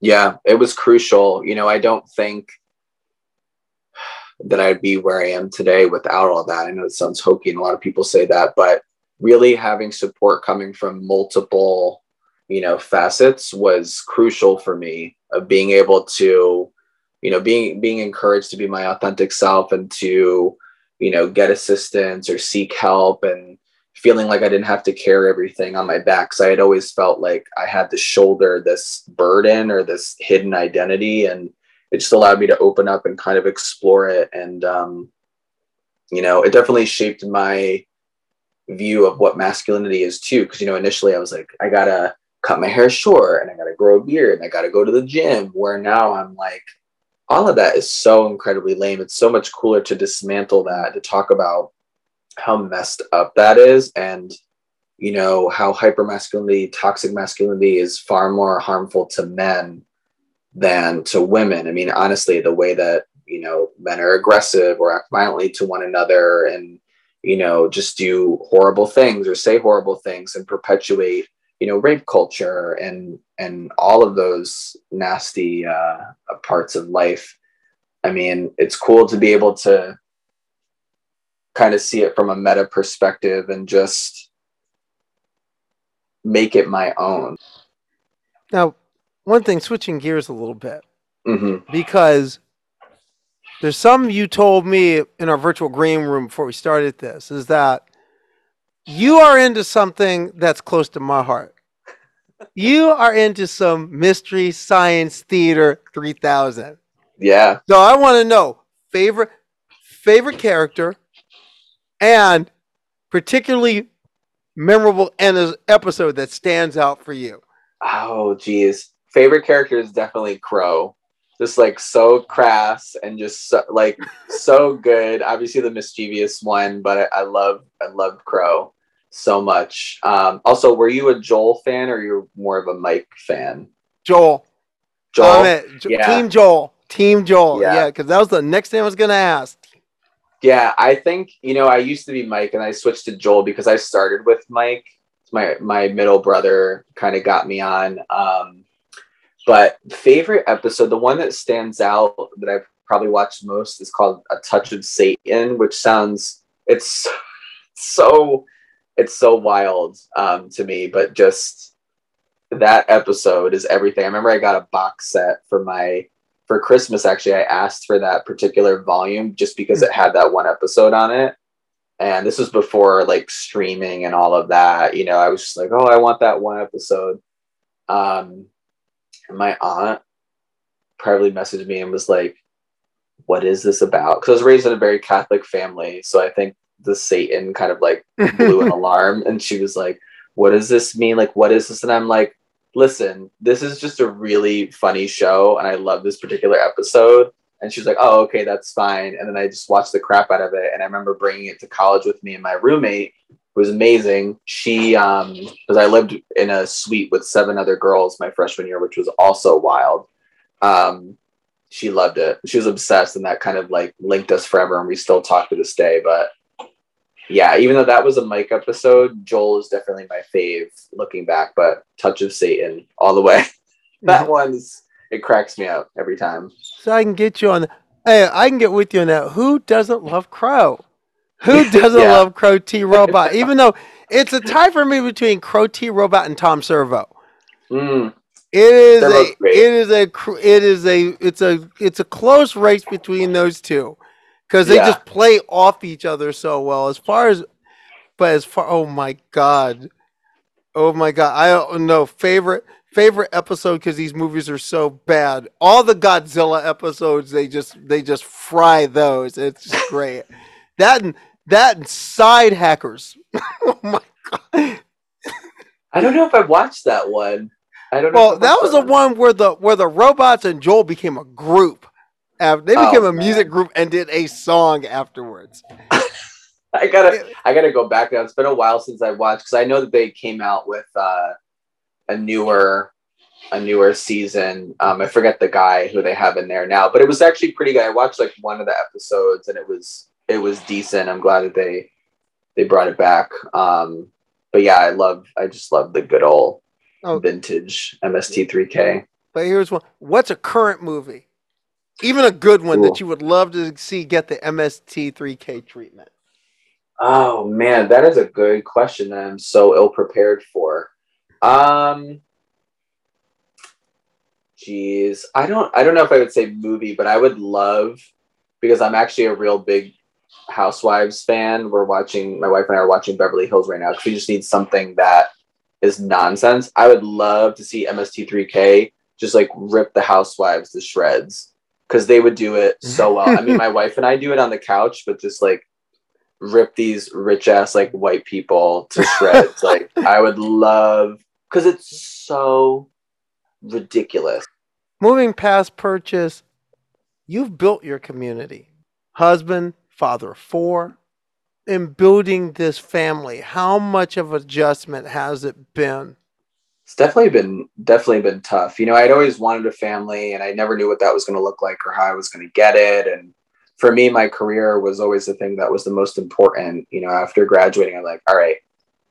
[SPEAKER 6] Yeah, it was crucial. You know, I don't think that I'd be where I am today without all that. I know it sounds hokey and a lot of people say that, but really having support coming from multiple, you know, facets was crucial for me of being able to, you know, being being encouraged to be my authentic self and to, you know, get assistance or seek help and feeling like I didn't have to carry everything on my back. Cause I had always felt like I had to shoulder this burden or this hidden identity. And it just allowed me to open up and kind of explore it. And, um, you know, it definitely shaped my view of what masculinity is too. Cause, you know, initially I was like, I gotta cut my hair short and I gotta grow a beard and I gotta go to the gym. Where now I'm like, all of that is so incredibly lame. It's so much cooler to dismantle that, to talk about how messed up that is and you know how hypermasculinity toxic masculinity is far more harmful to men than to women. I mean honestly the way that you know men are aggressive or act violently to one another and you know just do horrible things or say horrible things and perpetuate you know rape culture and and all of those nasty uh, parts of life. I mean it's cool to be able to kind of see it from a meta perspective and just make it my own.
[SPEAKER 2] Now, one thing, switching gears a little bit,
[SPEAKER 6] hmm
[SPEAKER 2] because there's some you told me in our virtual green room before we started this, is that you are into something that's close to my heart. You are into some mystery science theater 3000.
[SPEAKER 6] Yeah.
[SPEAKER 2] So I want to know favorite favorite character and particularly memorable en- episode that stands out for you.
[SPEAKER 6] Oh, geez. Favorite character is definitely Crow. Just like so crass and just so, like so good. Obviously the mischievous one, but I, I love I love Crow so much. Um, also, were you a Joel fan or you're more of a Mike fan?
[SPEAKER 2] Joel.
[SPEAKER 6] Joel.
[SPEAKER 2] Jo-
[SPEAKER 6] Yeah.
[SPEAKER 2] Team Joel. Team Joel.
[SPEAKER 6] Yeah.
[SPEAKER 2] Yeah, because that was the next thing I was gonna ask.
[SPEAKER 6] Yeah, I think you know I used to be Mike and I switched to Joel because I started with Mike. My my middle brother kind of got me on. Um, but favorite episode, the one that stands out that I've probably watched most is called A Touch of Satan, which sounds it's so it's so wild um, to me, but just that episode is everything. I remember I got a box set for my for Christmas. Actually, I asked for that particular volume just because it had that one episode on it. And this was before like streaming and all of that. You know, I was just like, oh, I want that one episode. Um, and my aunt privately messaged me and was like, what is this about? Because I was raised in a very Catholic family. So I think the Satan kind of like blew an alarm and she was like what does this mean like what is this and i'm like listen this is just a really funny show and i love this particular episode. And she's like oh okay that's fine. And then i just watched the crap out of it and i remember bringing it to college with me and my roommate who was amazing. She um because i lived in a suite with seven other girls my freshman year which was also wild. Um she loved it. She was obsessed and that kind of like linked us forever and we still talk to this day but yeah, even though that was a Mike episode, Joel is definitely my fave looking back, but Touch of Satan all the way. that one's it cracks me up every time.
[SPEAKER 2] So I can get you on. Hey, I can get with you on that. Who doesn't love Crow? Who doesn't
[SPEAKER 6] Yeah.
[SPEAKER 2] love Crow T Robot? Even though it's a tie for me between Crow T Robot and Tom Servo.
[SPEAKER 6] Mm,
[SPEAKER 2] It is a. It is a. It is a. It's a. It's a close race between those two, because they
[SPEAKER 6] Yeah.
[SPEAKER 2] just play off each other so well. As far as, but as far. Oh my God. Oh my god! I oh don't know favorite favorite episode because these movies are so bad. All the Godzilla episodes, they just they just fry those. It's just great. that and that and Sidehackers. oh my god!
[SPEAKER 6] I don't know if I watched that one. I don't know.
[SPEAKER 2] Well, that was the one where the where the robots and Joel became a group. They became
[SPEAKER 6] Oh,
[SPEAKER 2] a music group and did a song afterwards.
[SPEAKER 6] I gotta I gotta go back now. It's been a while since I watched because I know that they came out with uh, a newer a newer season. Um, I forget the guy who they have in there now, but it was actually pretty good. I watched like one of the episodes and it was it was decent. I'm glad that they they brought it back. Um, but yeah, I love I just love the good old
[SPEAKER 2] Oh.
[SPEAKER 6] vintage MST3K.
[SPEAKER 2] But here's one. What's a current movie? Even a good one
[SPEAKER 6] Ooh.
[SPEAKER 2] that you would love to see get the MST3K treatment.
[SPEAKER 6] Oh man, that is a good question that I'm so ill prepared for. Um Jeez, I don't I don't know if I would say movie, but I would love because I'm actually a real big Housewives fan. We're watching my wife and I are watching Beverly Hills right now because we just need something that is nonsense. I would love to see MST3K just like rip the Housewives to shreds because they would do it so well. I mean, my wife and I do it on the couch, but just like rip these rich ass like white people to shreds. like I would love because it's so ridiculous.
[SPEAKER 2] Moving past purchase, you've built your community. Husband, father of four, in building this family. How much of adjustment has it been?
[SPEAKER 6] It's definitely been definitely been tough. You know, I'd always wanted a family and I never knew what that was going to look like or how I was going to get it and for me my career was always the thing that was the most important. You know, after graduating I'm like, all right,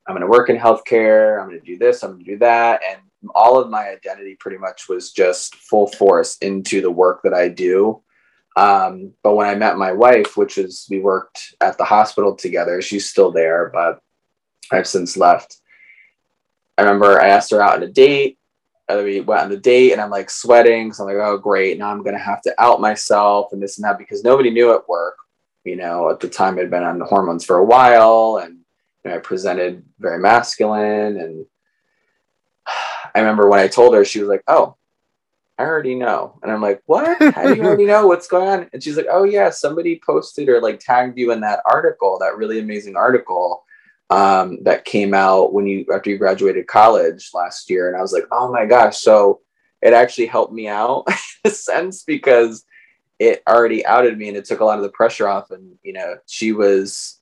[SPEAKER 6] I'm going to work in healthcare, I'm going to do this, I'm going to do that and all of my identity pretty much was just full force into the work that I do. Um, but when I met my wife, which is we worked at the hospital together, she's still there, but I've since left. I remember I asked her out on a date. Uh, we went on the date and I'm like sweating. So I'm like, oh, great. Now I'm going to have to out myself and this and that because nobody knew at work. You know, at the time I'd been on the hormones for a while and you know, I presented very masculine. And I remember when I told her, she was like, oh, I already know. And I'm like, what? How do you already know what's going on? And she's like, oh, yeah, somebody posted or like tagged you in that article, that really amazing article um, that came out when you after you graduated college last year. And I was like, oh my gosh. So it actually helped me out in a sense because it already outed me and it took a lot of the pressure off. And, you know, she was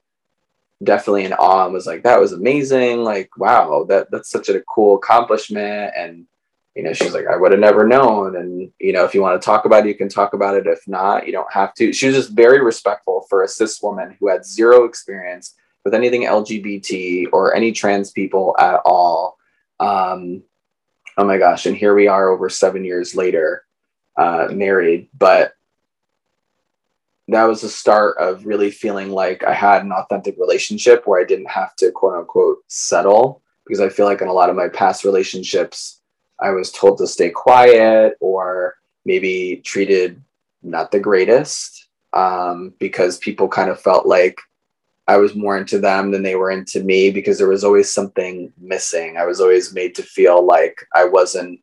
[SPEAKER 6] definitely in awe and was like, that was amazing. Like, wow, that that's such a cool accomplishment. And, you know, she's like, I would have never known. And, you know, if you want to talk about it, you can talk about it. If not, you don't have to. She was just very respectful for a cis woman who had zero experience with anything LGBT or any trans people at all. Um, oh my gosh. And here we are over seven years later, uh, married. But that was the start of really feeling like I had an authentic relationship where I didn't have to quote unquote settle because I feel like in a lot of my past relationships, I was told to stay quiet or maybe treated not the greatest um, because people kind of felt like I was more into them than they were into me because there was always something missing. I was always made to feel like I wasn't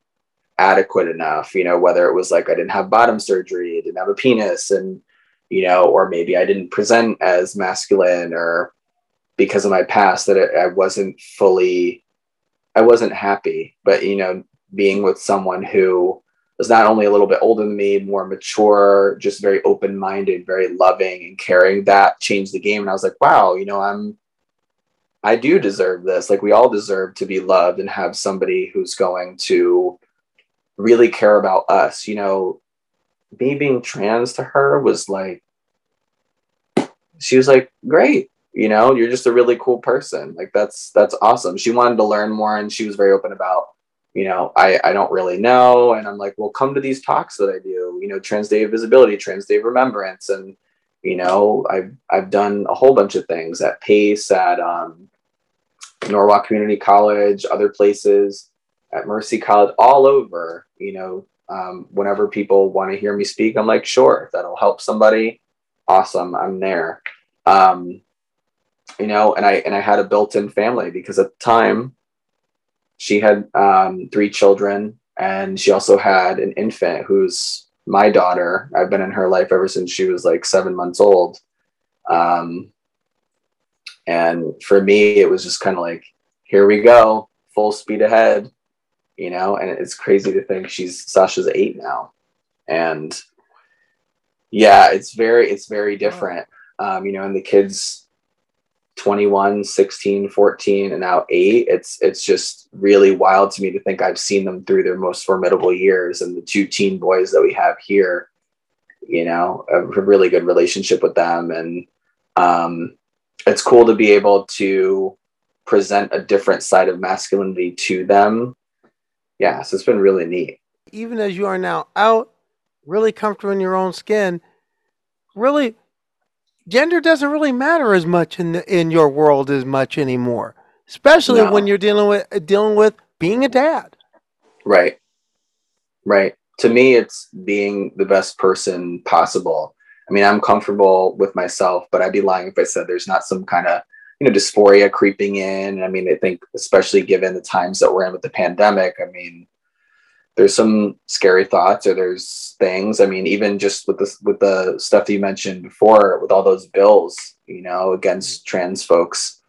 [SPEAKER 6] adequate enough, you know, whether it was like I didn't have bottom surgery, I didn't have a penis, and, you know, or maybe I didn't present as masculine or because of my past that I wasn't fully, I wasn't happy. But, you know, being with someone who was not only a little bit older than me, more mature, just very open minded, very loving and caring. That changed the game. And I was like, wow, you know, I'm, I do deserve this. Like, we all deserve to be loved and have somebody who's going to really care about us. You know, me being trans to her was like, she was like, great. You know, you're just a really cool person. Like, that's, that's awesome. She wanted to learn more and she was very open about you know, I, I don't really know. And I'm like, well, come to these talks that I do, you know, Trans Day of Visibility, Trans Day of Remembrance. And, you know, I've, I've done a whole bunch of things at Pace, at um, Norwalk Community College, other places, at Mercy College, all over, you know, um, whenever people want to hear me speak, I'm like, sure, that'll help somebody. Awesome. I'm there. Um, you know, and I, and I had a built-in family because at the time, she had um, three children, and she also had an infant who's my daughter. I've been in her life ever since she was like seven months old. Um, and for me, it was just kind of like, here we go, full speed ahead, you know. And it's crazy to think she's Sasha's eight now, and yeah, it's very it's very different, um, you know. And the kids 21 16 14 and now 8 it's it's just really wild to me to think i've seen them through their most formidable years and the two teen boys that we have here you know a really good relationship with them. And um, it's cool to be able to present a different side of masculinity to them. Yeah so it's been really neat.
[SPEAKER 2] Even as you are now out really comfortable in your own skin really gender doesn't really matter as much in the, in your world as much anymore, especially no. when you're dealing with uh, dealing with being a dad.
[SPEAKER 6] Right. Right. To me, it's being the best person possible. I mean, I'm comfortable with myself, but I'd be lying if I said there's not some kind of you know dysphoria creeping in. I mean, I think especially given the times that we're in with the pandemic, I mean, there's some scary thoughts or there's things. I mean, even just with the with the stuff that you mentioned before, with all those bills, you know, against trans folks,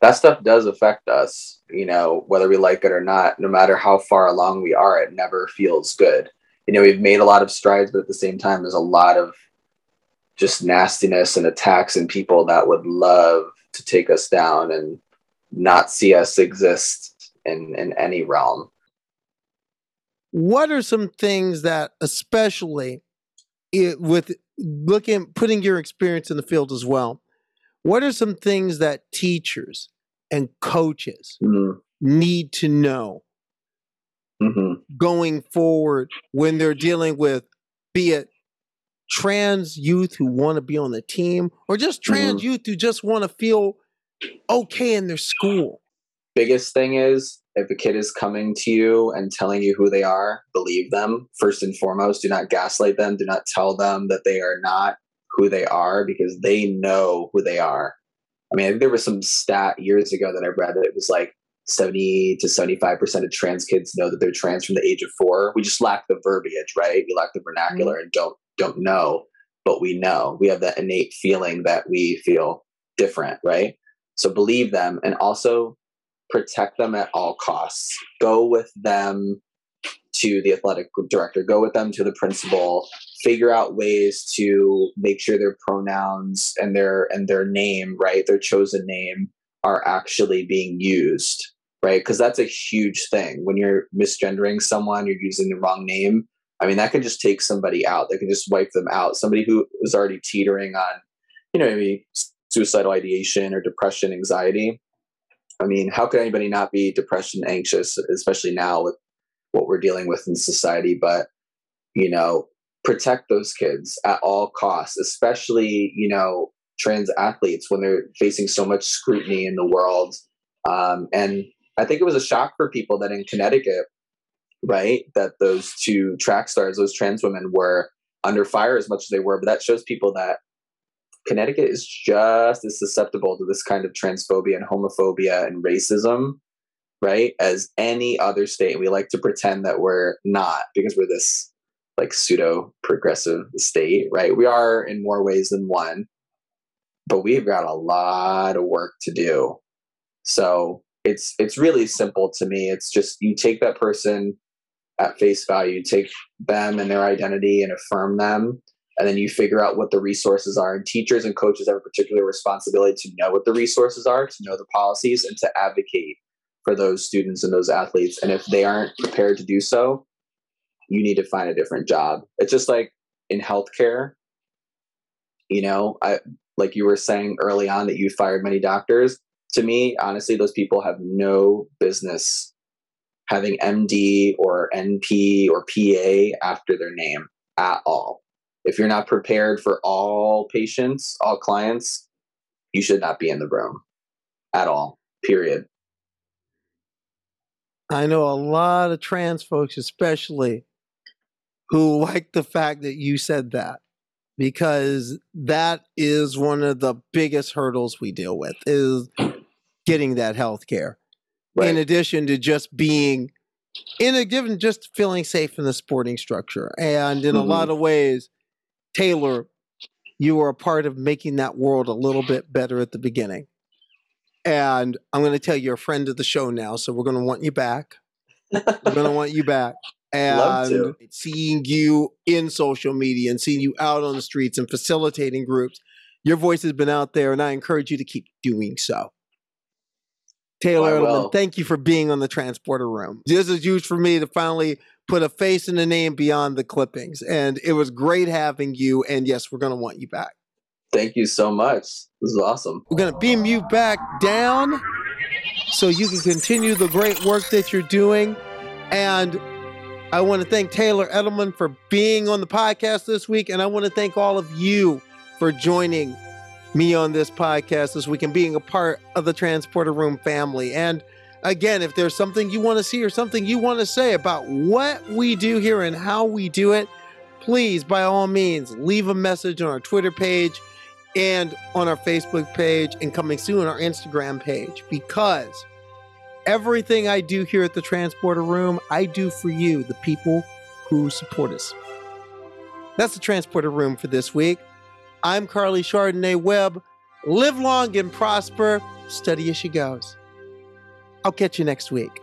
[SPEAKER 6] that stuff does affect us. You know, whether we like it or not, no matter how far along we are, it never feels good. You know, we've made a lot of strides, but at the same time, there's a lot of just nastiness and attacks and people that would love to take us down and not see us exist in in any realm
[SPEAKER 2] what are some things that especially it, with looking putting your experience in the field as well what are some things that teachers and coaches mm-hmm. need to know mm-hmm. going forward when they're dealing with be it trans youth who want to be on the team or just trans mm-hmm. youth who just want to feel okay in their school
[SPEAKER 6] biggest thing is if a kid is coming to you and telling you who they are, believe them first and foremost. Do not gaslight them. Do not tell them that they are not who they are because they know who they are. I mean, I think there was some stat years ago that I read that it was like 70 to 75% of trans kids know that they're trans from the age of four. We just lack the verbiage, right? We lack the vernacular mm-hmm. and don't don't know, but we know. We have that innate feeling that we feel different, right? So believe them and also protect them at all costs. Go with them to the athletic director, go with them to the principal, figure out ways to make sure their pronouns and their and their name, right, their chosen name are actually being used, right? Because that's a huge thing. When you're misgendering someone, you're using the wrong name. I mean, that can just take somebody out. That can just wipe them out. Somebody who was already teetering on, you know, maybe suicidal ideation or depression, anxiety I mean, how could anybody not be depressed and anxious, especially now with what we're dealing with in society? But, you know, protect those kids at all costs, especially, you know, trans athletes when they're facing so much scrutiny in the world. Um, and I think it was a shock for people that in Connecticut, right, that those two track stars, those trans women were under fire as much as they were. But that shows people that Connecticut is just as susceptible to this kind of transphobia and homophobia and racism, right, as any other state. We like to pretend that we're not because we're this like pseudo progressive state, right? We are in more ways than one, but we've got a lot of work to do. So it's it's really simple to me. It's just you take that person at face value, take them and their identity and affirm them and then you figure out what the resources are and teachers and coaches have a particular responsibility to know what the resources are to know the policies and to advocate for those students and those athletes. And if they aren't prepared to do so you need to find a different job. It's just like in healthcare you know i like you were saying early on that you fired many doctors. To me honestly those people have no business having md or np or pa after their name at all if you're not prepared for all patients, all clients, you should not be in the room at all, period.
[SPEAKER 2] I know a lot of trans folks, especially, who like the fact that you said that because that is one of the biggest hurdles we deal with is getting that health care right. in addition to just being in a given just feeling safe in the sporting structure. And in mm-hmm. a lot of ways, Taylor, you were a part of making that world a little bit better at the beginning. And I'm going to tell you, you're a friend of the show now, so we're going to want you back. we're going to want you back. And seeing you in social media and seeing you out on the streets and facilitating groups, your voice has been out there, and I encourage you to keep doing so. Taylor Edelman, thank you for being on the transporter room. This is huge for me to finally put a face and a name beyond the clippings. And it was great having you. And yes, we're going to want you back.
[SPEAKER 6] Thank you so much. This is awesome.
[SPEAKER 2] We're going to beam you back down so you can continue the great work that you're doing. And I want to thank Taylor Edelman for being on the podcast this week. And I want to thank all of you for joining me on this podcast this week and being a part of the Transporter Room family. And again, if there's something you want to see or something you want to say about what we do here and how we do it, please, by all means, leave a message on our Twitter page and on our Facebook page and coming soon our Instagram page because everything I do here at the Transporter Room, I do for you, the people who support us. That's the Transporter Room for this week. I'm Carly Chardonnay Webb. Live long and prosper. Study as she goes. I'll catch you next week.